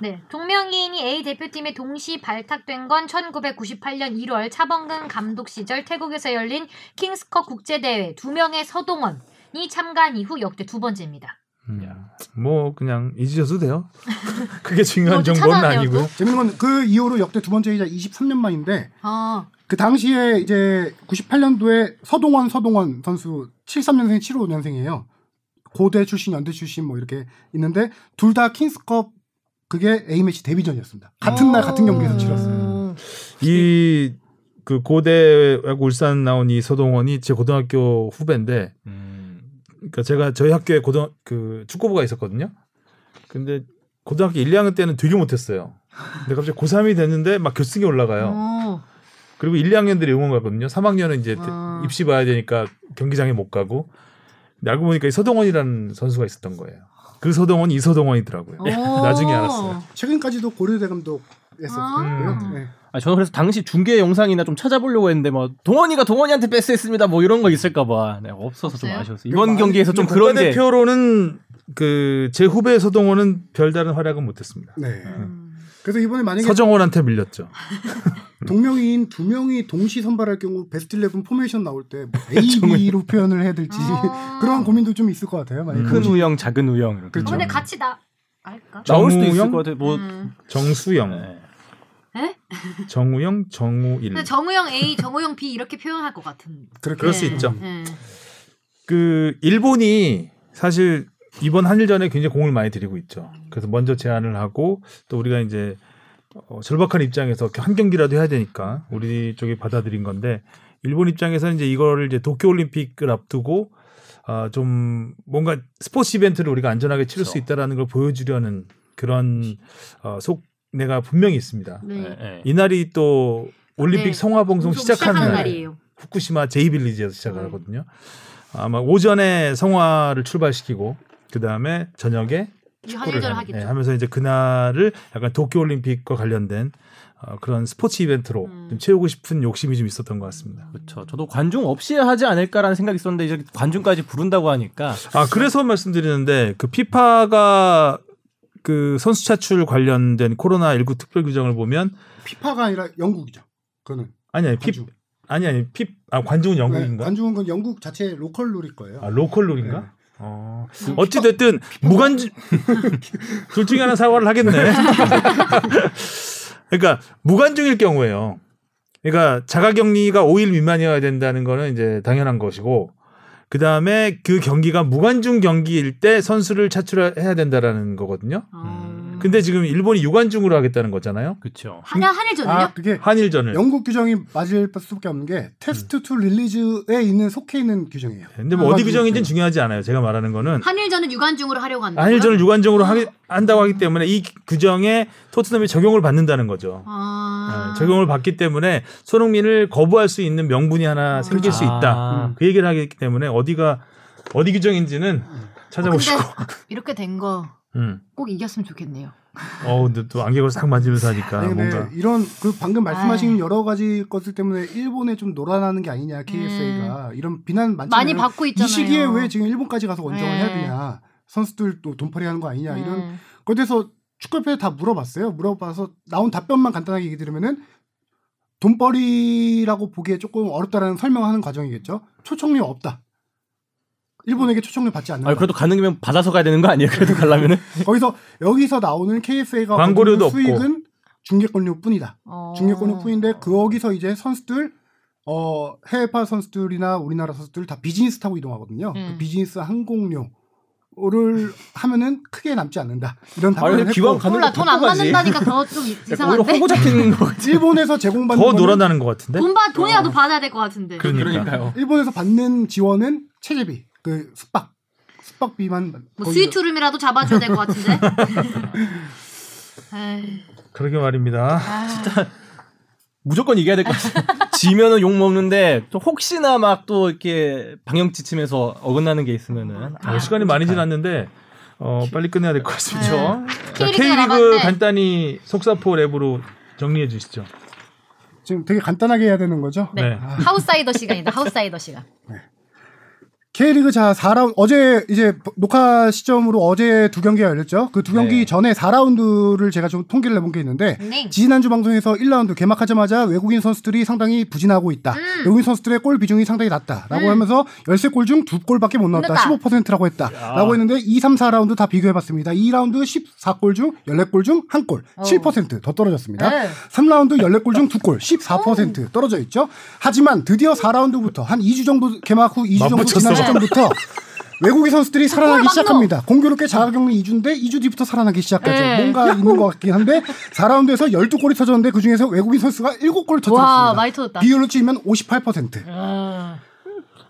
네. 동명이인이 A 대표팀에 동시 발탁된 건 1998년 1월 차범근 감독 시절 태국에서 열린 킹스컵 국제대회 두 명의 서동원이 참가한 이후 역대 두 번째입니다. 음, 뭐 그냥 잊으셔도 돼요. [LAUGHS] 그게 중요한 정보는 아니고요. 재밌는 건 그 이후로 역대 두 번째이자 23년 만인데 아, 그 당시에 이제 98년도에 서동원 서동원 선수 73년생 75년생이에요. 고대 출신, 연대 출신 뭐 이렇게 있는데 둘 다 킹스컵 그게 A매치 데뷔전이었습니다. 같은 날 같은 경기에서 치렀어요. 이 그 고대 울산 나온 이 서동원이 제 고등학교 후배인데, 음, 그러니까 제가 저희 학교에 고등 그 축구부가 있었거든요. 근데 고등학교 1, 2학년 때는 되게 못했어요. 근데 갑자기 고3이 됐는데 막 결승에 올라가요. 어. 그리고 1, 2학년들이 응원 가거든요. 3학년은 이제 아. 입시 봐야 되니까 경기장에 못 가고. 근데 알고 보니까 이 서동원이라는 선수가 있었던 거예요. 그 서동원이 이 서동원이더라고요. 오. [LAUGHS] 나중에 알았어요. 최근까지도 고려대 감독 했었고요. 아. 네. 아, 저는 그래서 당시 중계 영상이나 좀 찾아보려고 했는데 뭐 동원이가 동원이한테 패스했습니다. 뭐 이런 거 있을까봐 네, 없어서 좀? 아쉬웠어요. 이번 많이- 경기에서 좀 그런 게 국가대표로는 그 제 후배 서동원은 별다른 활약은 못했습니다. 네. 음. 그래서 이번에 만약에 서정원한테 밀렸죠. [LAUGHS] 동명이인 두 명이 동시 선발할 경우 베스트 11 포메이션 나올 때 뭐 A, B로 [LAUGHS] 표현을 해야 될지 아. [LAUGHS] 그런 고민도 좀 있을 것 같아요. 만약에 음. 큰 우영, 작은 우영 이렇게 어, 그렇죠. 근데 같이 나 알까? 나올 수도 있을? 것 같아요. 뭐 음. 정수영, 네. 정우영, 정우일. 정우영 A, 정우영 B 이렇게 표현할 것 같은. 그럴 수 네. 있죠. 네. 그 일본이 사실 이번 한일전에 굉장히 공을 많이 들이고 있죠. 그래서 먼저 제안을 하고 또 우리가 이제 어, 절박한 입장에서 한 경기라도 해야 되니까 우리 쪽이 받아들인 건데 일본 입장에서는 이제 이거를 이제 도쿄 올림픽을 앞두고 아, 좀 뭔가 스포츠 이벤트를 우리가 안전하게 치를 수 그렇죠. 있다라는 걸 보여주려는 그런 어, 속 내가 분명히 있습니다. 네. 네, 네. 이날이 또 올림픽 네. 성화 방송 방송 시작하는 시작하는 날. 날이에요. 후쿠시마 제이빌리지에서 시작을 음. 하거든요. 아마 오전에 성화를 출발시키고 그 다음에 저녁에 이 축구를 한일전 하는, 하겠죠. 네, 하면서 이제 그날을 약간 도쿄 올림픽과 관련된 어, 그런 스포츠 이벤트로 음. 좀 채우고 싶은 욕심이 좀 있었던 것 같습니다. 그렇죠. 저도 관중 없이 하지 않을까라는 생각이 있었는데 이제 관중까지 부른다고 하니까 아 그래서 말씀드리는데 그 피파가 그 선수 차출 관련된 코로나 19 특별 규정을 보면 피파가 아니라 영국이죠. 그거는 아니 아니 피파 관중. 아니 아니 피파 관중은 네, 영국인가? 관중은 건 영국 자체 local rule일 거예요. 아 local rule인가? 네. 어. 어찌 됐든 무관중 [LAUGHS] 둘 중에 하나 사과를 하겠네. [LAUGHS] 그러니까 무관중일 경우에요. 그러니까 자가격리가 5일 미만이어야 된다는 거는 이제 당연한 것이고 그 다음에 그 경기가 무관중 경기일 때 선수를 차출해야 된다라는 거거든요. 어. 근데 지금 일본이 유관중으로 하겠다는 거잖아요. 그렇죠. 하냐 한일전을요? 아 그게 한일전을. 영국 규정이 맞을 수밖에 없는 게 test to release에 있는 속해 있는 규정이에요. 근데 뭐 아, 어디. 규정인지는 중요하지 않아요. 제가 말하는 거는 한일전은 유관중으로 하려고 한다. 한일전을 유관중으로 하기, 한다고 하기 때문에 이 규정에 토트넘이 적용을 받는다는 거죠. 아. 네, 적용을 받기 때문에 손흥민을 거부할 수 있는 명분이 하나 생길 수 있다. 아. 그 얘기를 하기 때문에 어디가 어디 규정인지는 찾아보시고. 근데 이렇게 된 거 꼭 음. 이겼으면 좋겠네요. 어, 근데 또 안경을 싹 만지면서 하니까 근데 뭔가 이런 그 방금 말씀하신 아이. 여러 가지 것들 때문에 일본에 좀 놀아나는 게 아니냐 KSA가 이런 비난. 많이 받고 있잖아요. 이 시기에 왜 지금 일본까지 가서 원정을 네. 해야 되냐? 선수들 또 돈벌이 하는 거 아니냐? 이런 네. 거에 대해서 축구협회에 다 물어봤어요. 물어봐서 나온 답변만 간단하게 얘기 드리면은 돈벌이라고 보기에 조금 어렵다라는 설명하는 과정이겠죠. 초청료 없다. 일본에게 초청료 받지 않는다. 아 그래도 가는 김에 받아서 가야 되는 거 아니에요? 그래도 가려면은 [LAUGHS] 거기서 여기서 나오는 KSA가 광고료도 없고. 수익은 중계권료뿐이다. 어. 중계권료뿐인데 거기서 이제 선수들 어 해외파 선수들이나 우리나라 선수들 다 비즈니스 타고 이동하거든요. 음. 그 비즈니스 항공료 를 하면은 크게 남지 않는다. 이런 답변을 아니 했고 몰라 거돈 안. 받는다니까 더좀 [LAUGHS] 오히려 이상한데. 호구 잡히는 거 같아. 일본에서 제공받는 더 놀아나는 것 같은데. 돈 받, 돈이라도 받아야 될 것 같은데. 그러니까. 그러니까요. 일본에서 받는 지원은 체제비, 그 숙박, 숙박비만 뭐 거기서- 스위트룸이라도 잡아줘야 될 것 [LAUGHS] 같은데. [LAUGHS] 그러게 말입니다. 아, 무조건 이겨야 될 것 같아. [LAUGHS] 지면은 욕 먹는데 또 혹시나 막 또 이렇게 방영 지침에서 어긋나는 게 있으면은 어, 시간이 많이 지났는데 어, 빨리 끝내야 될 것 같습니다. 그렇죠. 자, K리그가 K리그. 간단히 속사포 랩으로 정리해 주시죠. 지금 되게 간단하게 해야 되는 거죠. 네. 하우사이더 시간이다. 하우사이더 시간. K리그 자 4라운드 어제 이제 녹화 시점으로 어제 두 경기가 열렸죠. 그 두 경기 네. 전에 4라운드를 제가 좀 통계를 내본 게 있는데 네. 지난주 방송에서 1라운드 개막하자마자 외국인 선수들이 상당히 부진하고 있다. 음. 외국인 선수들의 골 비중이 상당히 낮다라고 음. 하면서 13골 중 2골밖에 못 넣었다. 넣었다. 15%라고 했다라고 했는데 2, 3, 4라운드 다 비교해 봤습니다. 2라운드 14골 중 14골 중 1골. 어. 7%더 떨어졌습니다. 네. 3라운드 14골 중 2골, 14% 떨어져 있죠. 하지만 드디어 4라운드부터 한 2주 정도 개막 후 2주 정도 맞붙였 어. 지난 시점부터 외국인 선수들이 살아나기 막 시작합니다. 공교롭게 자가격리 2주인데 2주 뒤부터 살아나기 시작하죠. 네. 뭔가 있는 것 같긴 한데 4라운드에서 12골이 터졌는데 그중에서 외국인 선수가 7골을 와, 터졌습니다. 많이 터졌다. 비율로 치면 58%. 아.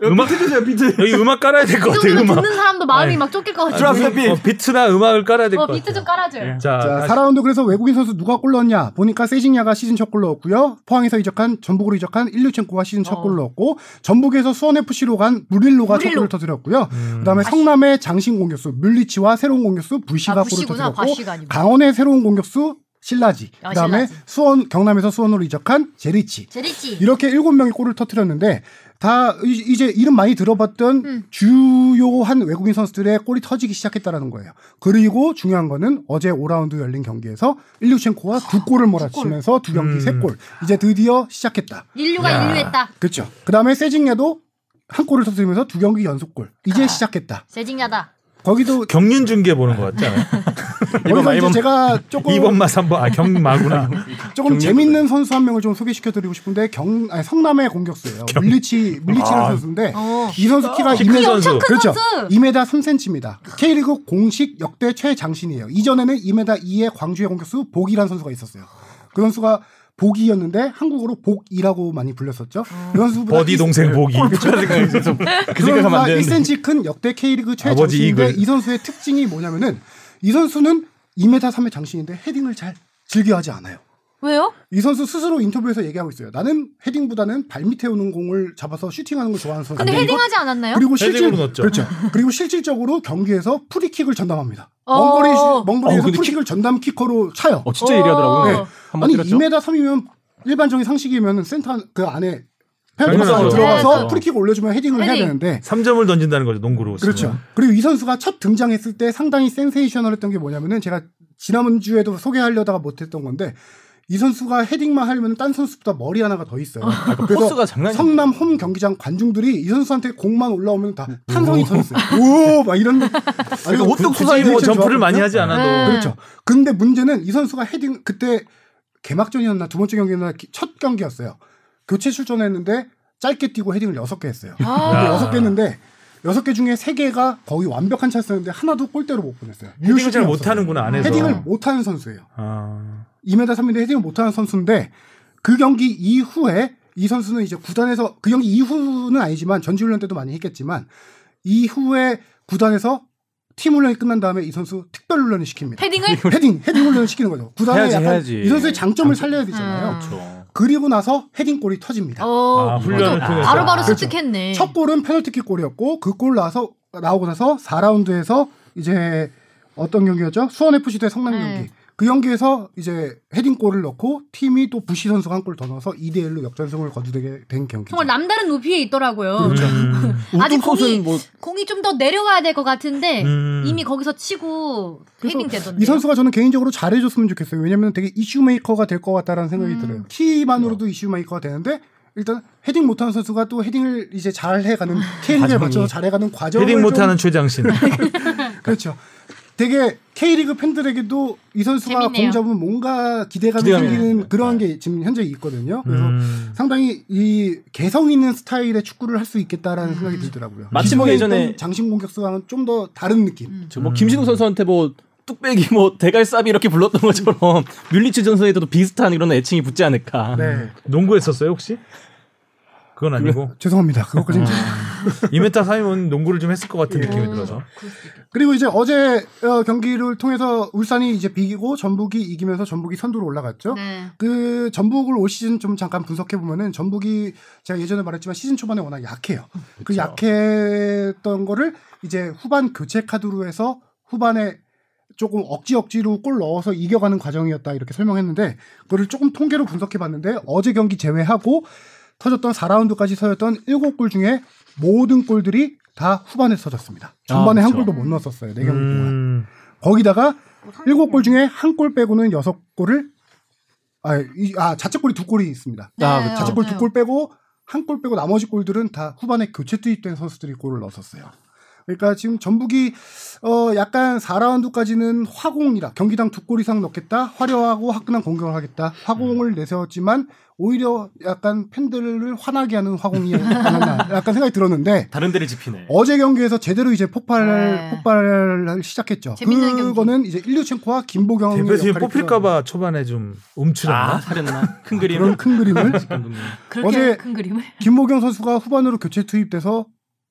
음악 비트죠 비트. 여기 음악 깔아야 될것이 같아요. 정도면 음악. 듣는 사람도 마음이 아니. 막 쫓길 것 drop 같은데. 비- 어, 비트나 음악을 깔아야 될것 어, 같아요. 비트 좀 깔아줘요. 자, 자, 다시- 4라운드 그래서 외국인 선수 누가 골 넣었냐 보니까 세징야가 시즌 첫 골 넣었고요. 포항에서 이적한 전북으로 이적한 일류첸코가 시즌 첫 어. 골 넣었고 전북에서 수원 FC로 간 무릴로가 첫 무릴로. 골을 터뜨렸고요. 음. 그다음에 성남의 장신 공격수 뮬리치와 새로운 공격수 부시가 아, 골을. 터뜨렸고. 강원의 새로운 공격수 신라지. 아, 그다음에 신라지. 수원 경남에서 수원으로 이적한 제리치. 제리치. 이렇게 일곱 명이 골을 터뜨렸는데 다 이- 이제 이름 많이 들어봤던 음. 주요한 외국인 선수들의 골이 터지기 시작했다라는 거예요. 그리고 중요한 거는 어제 5라운드 열린 경기에서 일류첸코가 두 골을 몰아치면서 두 경기 음. 세 골. 이제 드디어 시작했다. 인류가 야. 인류했다. 그렇죠. 그다음에 세징야도 한 골을 터뜨리면서 두 경기 연속골. 이제 아. 시작했다. 세징야다. 거기도 경륜 중계 보는 것 같지 않아요? [LAUGHS] 거기서 이제 이번 제가 조금 2번마 3번 아 경마구나. [LAUGHS] 조금 재밌는 선수 한 명을 좀 소개시켜 드리고 싶은데 경 아니, 성남의 공격수예요. 뮬리치 뮬리치라는 아. 선수인데 어. 이 선수 키가 키큰 2m 선수. 큰 그렇죠. 선수. 2m 3cm입니다. K리그 공식 역대 최장신이에요. 이전에는 2m 2의 광주의 공격수 복이라는 선수가 있었어요. 그 선수가 복이었는데 한국어로 복이라고 많이 불렸었죠. 그 선수보다 버디 이- 동생 보기. 그 생각하면 그안 선수가 되는데. 1cm 큰 역대 K리그 이글. 이 선수의 특징이 뭐냐면은 이 선수는 2m 3의 장신인데 헤딩을 잘 즐겨하지 않아요. 왜요? 이 선수 스스로 인터뷰에서 얘기하고 있어요. 나는 헤딩보다는 발 밑에 오는 공을 잡아서 슈팅하는 걸 좋아하는 선수. 근데 헤딩하지 않았나요? 그리고 실질. 그렇죠. 그리고 실질적으로 경기에서 프리킥을 전담합니다. 어. 먼거리 먼거리에서 어, 근데 프리킥을 전담 키커로 차요. 어 진짜 예리하더라고요. 네. 아니 때렸죠. 2m 3이면 일반적인 상식이면 센터 그 안에 페널티로 들어가서 네. 프리킥 올려주면 헤딩을 해야 헤딩. 되는데 3점을 던진다는 거죠. 농구로. 그렇죠. 치면. 그리고 이 선수가 첫 등장했을 때 상당히 센세이셔널했던 게 뭐냐면은 제가 지난주에도 소개하려다가 못했던 건데 이 선수가 헤딩만 하려면 딴 선수보다 머리 하나가 더 있어요. 그 그래서 force가 장난이 성남 홈 경기장 관중들이 이 선수한테 공만 올라오면 다 탄성이 서 있어요. 오, 막 이런. 아니, 그러니까 굳이 수사이고 뭐 점프를. 많이 하지 않아도 네. 그렇죠. 근데 문제는 이 선수가 헤딩 그때 개막전이었나 두 번째 경기였나 기- 첫 경기였어요. 교체 출전했는데 짧게 뛰고 헤딩을 여섯 개 했어요. 아. 여섯 개 했는데 여섯 개 중에 세 개가 거의 완벽한 찬스였는데 하나도 골대로 못 보냈어요. 헤딩을 잘 못하는구나. 안에서. 헤딩을 못하는 선수예요. 아. 2m 3인데 헤딩을 못하는 선수인데 그 경기 이후에 이 선수는 이제 구단에서 그 경기 이후는 아니지만 전지훈련 때도 많이 했겠지만 이후에 구단에서 팀 훈련이 끝난 다음에 이 선수 특별 훈련을 시킵니다. 패딩을 헤딩 헤딩 훈련을 시키는 거죠. 구단에 해야지, 약간 해야지. 이 선수의 장점을 살려야 되잖아요. 음. 그렇죠. 그리고 나서 헤딩골이 터집니다. 어, 아, 훈련을 통해서. 바로바로 그렇죠. 습득했네. 첫 골은 페널티킥 골이었고 그 골 나서 나오고 나서 4라운드에서 이제 어떤 경기였죠? 수원 FC 대 성남 네. 경기. 그 경기에서 이제 헤딩골을 넣고 팀이 또 부시 선수가 한 골 더 넣어서 2대 1로 역전승을 거두게 된 경기죠. 정말 남다른 높이에 있더라고요. 음. [LAUGHS] 아직 공이- 뭐 공이 좀 더 내려와야 될 것 같은데 음. 이미 거기서 치고 헤딩 되던데. 이 선수가 저는 개인적으로 잘해줬으면 좋겠어요. 왜냐면 되게 issue maker가 될 것 같다라는 생각이 음. 들어요. 키만으로도 issue maker가 되는데 일단 헤딩 못하는 선수가 또 헤딩을 이제 잘 해가는 K리그에 과정이. 맞춰서 잘해가는 과정을 헤딩 좀- 못하는 최장신. [LAUGHS] 그렇죠. 되게 K리그 팬들에게도 이 선수가 재밌네요. 공 잡으면 뭔가 기대감이 생기는 있어요. 그런 게 지금 현재 있거든요. 그래서 음. 상당히 이 개성 있는 스타일의 축구를 할 수 있겠다라는 생각이 들더라고요. 마치 뭐 예전에- 장신 공격수와는 좀 더 다른 느낌. 음. 저뭐 김신욱 선수한테 뭐 뚝배기 뭐 대갈삽이 이렇게 불렀던 것처럼 [LAUGHS] 뮬리츠 전선에도 비슷한 이런 애칭이 붙지 않을까. 네. 농구했었어요 혹시? 그건 아니고 죄송합니다. 그것까지는 이메타 사이먼 농구를 좀 했을 것 같은 예. 느낌이 들어서. 그리고 이제 어제 어, 경기를 통해서 울산이 이제 비기고 전북이 이기면서 전북이 선두로 올라갔죠. 네. 그 전북을 올 시즌 좀 잠깐 분석해 보면은 전북이 제가 예전에 말했지만 시즌 초반에 워낙 약해요. 그 약했던 거를 이제 후반 교체 카드로 해서 후반에 조금 억지 억지로 골 넣어서 이겨가는 과정이었다 이렇게 설명했는데 그거를 조금 통계로 분석해 봤는데 어제 경기 제외하고 터졌던 4라운드까지 서였던 7골 중에 모든 골들이 다 후반에 터졌습니다. 전반에 아, 한 그렇죠. 골도 못 넣었었어요. 네 경기 동안. 음. 거기다가 일곱 골 중에 한 골 빼고는 여섯 골을 아, 이, 아 자책골이 두 골이 있습니다. 아, 네. 자책골. 두 골 빼고 한 골 빼고 나머지 골들은 다 후반에 교체 투입된 선수들이 골을 넣었었어요. 그러니까 지금 전북이 어 약간 4라운드까지는 화공이라 경기당 두 골 이상 넣겠다 화려하고 화끈한 공격을 하겠다 화공을 음. 내세웠지만 오히려 약간 팬들을 화나게 하는 화공이었나 [LAUGHS] 약간 생각이 들었는데 다른 데를 짚히네. 어제 경기에서 제대로 이제 폭발 네. 폭발을 시작했죠. 그거는 이제 일류첸코와 김보경의 대표팀 뽑힐까봐 초반에 좀 움츠렸나? 아, 살했나? 큰 필요한 그림을. 그런 큰 그림을 [LAUGHS] 어제- 큰 그림을. 김보경 선수가 후반으로 교체 투입돼서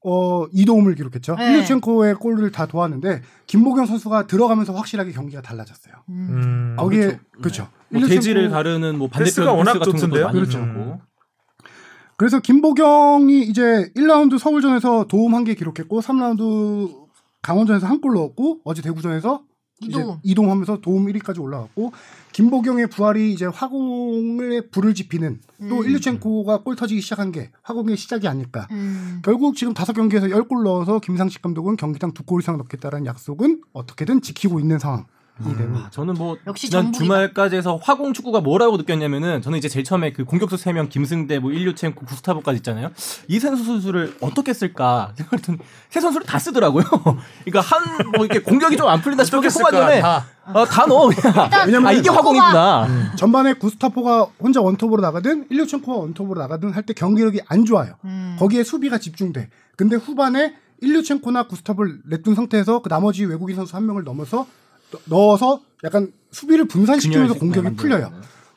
어 이도움을 기록했죠. 네. 일류첸코의 골을 다 도왔는데 김보경 선수가 들어가면서 확실하게 경기가 달라졌어요. 음. 음. 거기에 그렇죠. 뭐 일류첸코- 대지를 가르는 뭐 반대편 패스가 워낙 좋던데요? 것도 많이 그렇죠. 주고. 그래서 김보경이 이제 1라운드 서울전에서 도움 한 개 기록했고 3라운드 강원전에서 한 골 넣었고 어제 대구전에서 이동. 이동하면서 도움 1위까지 올라갔고 김보경의 부활이 이제 화공에 불을 지피는 또 음. 일류첸코가 골 터지기 시작한 게 화공의 시작이 아닐까. 음. 결국 지금 다섯 경기에서 10골 넣어서 김상식 감독은 경기당 두 골 이상 넣겠다라는 약속은 어떻게든 지키고 있는 상황 이 아, 저는 뭐 역시 지난. 주말까지 해서 화공 축구가 뭐라고 느꼈냐면은 저는 이제 제일 처음에 그 공격수 3명 김승대 뭐 일류첸코 구스타보까지 있잖아요. 이 선수 선수를 어떻게 쓸까 생각했더니 세 선수를 다 쓰더라고요. [LAUGHS] 그러니까 한 뭐 이렇게 공격이 좀 안 풀린다 싶을 때 어떻게 쓸까? 후반전에 다. 어, 다 넣어 그냥. 왜냐면 아 이게 화공이구나. 전반에 구스타보가 혼자 원톱으로 나가든 일류첸코가 원톱으로 나가든 할 때 경기력이 안 좋아요. 음. 거기에 수비가 집중돼. 근데 후반에 일류첸코나 구스타보를 냅둔 상태에서 그 나머지 외국인 선수 한 명을 넘어서 넣- 넣어서 약간 수비를 분산시키면서 공격이 풀려요.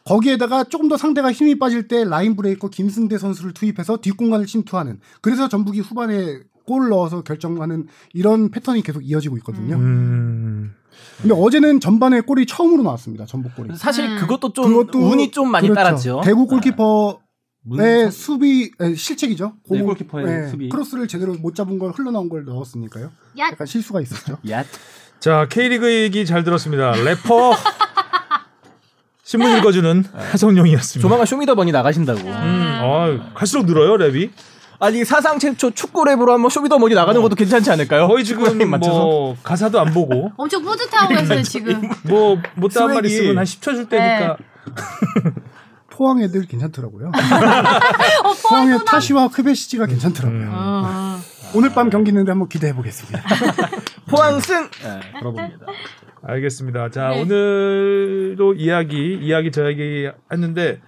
거기에다가 조금 더 상대가 힘이 빠질 때 라인 브레이커 김승대 선수를 투입해서 뒷공간을 침투하는. 그래서 전북이 후반에 골 넣어서 결정하는 이런 패턴이 계속 이어지고 있거든요. 음. 근데 어제는 전반에 골이 처음으로 나왔습니다. 전북 골이. 사실 음. 그것도 좀 운이 좀 많이 그렇죠. 따랐죠. 대구 골키퍼 문- 의 수비 에, 실책이죠. 네, 골키퍼의 예, 수비. 크로스를 제대로 못 잡은 걸 흘러나온 걸 넣었으니까요. 야, 약간 실수가 있었죠. 야, 자 K리그 얘기 잘 들었습니다. 래퍼 [LAUGHS] 신문 읽어주는 하성룡이었습니다. 조만간 쇼미더머니 나가신다고. 음, 아, 갈수록 늘어요 랩이. 아니 사상 최초 축구 랩으로 한번 쇼미더머니 나가는 것도 괜찮지 않을까요? 거의 지금. 뭐 가사도 안 보고 [LAUGHS] 엄청 뿌듯하고 있어요 지금. [LAUGHS] 뭐 못다 한 말 있으면 한 10초 줄 때니까 포항 애들 괜찮더라고요. 어, 포항의 타시와 크베시지가 괜찮더라고요. 음. 어. 오늘 밤 경기 있는데 한번 기대해 보겠습니다. 포항 승. 네, 들어봅니다. 알겠습니다. 자 네. 오늘도 이야기 이야기 저 이야기 했는데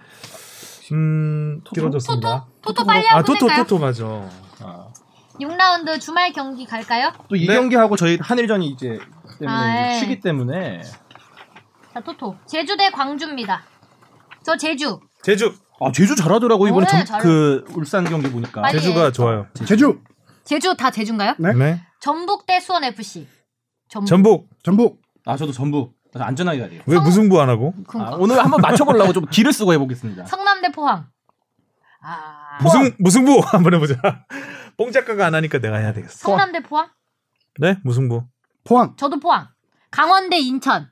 음 길어졌습니다. 토토? 토토 빨리 아 토토? 토토 맞아. 아, 6라운드 주말 경기 갈까요? 또 이 네. 경기하고 저희 한일전이 이제 때문에 아, 예. 쉬기 때문에 자, 토토. 제주 대 광주입니다. 저 제주. 제주 아 제주 잘하더라고 이번에 네, 정- 잘해. 그 울산 경기 보니까 제주가 해. 좋아요. 제주, 제주 다 제주인가요? 네? 네. 전북 대 수원 FC. 전북. 전북 전북, 아 저도 전북 안전하게 가야 돼요. 왜 성- 무승부 안 하고? 아, 그러니까. 오늘 한번 맞춰보려고 좀 기를 쓰고 해보겠습니다. 성남 대 포항. 아. 무승 무승부 [LAUGHS] 한번 해보자. 뽕 작가가 안 하니까 내가 해야 되겠어. 성남 대 포항? 네 무승부. 포항, 저도 포항. 강원 대 인천.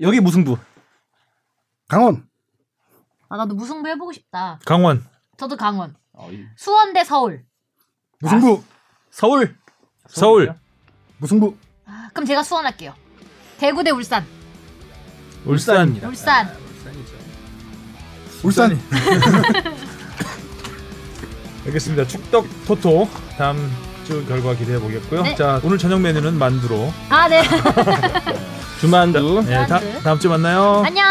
여기 무승부. 강원, 아, 나도 무승부 해보고 싶다. 강원. 저도 강원. 어, 이- 수원 대 서울. 무승부, 서울. 서울. 무승부, 아, 그럼 제가 수원 할게요. 대구 대 울산. 울산. 울산입니다. 울산. 아, 울산이죠. 울산, [LAUGHS] 알겠습니다. 축덕 토토 다음 주 결과 기대해 보겠고요. 네. 자 오늘 저녁 메뉴는 만두로. 아, 네. [LAUGHS] 주만두. 네, 다. 다음 주 만나요. 안녕.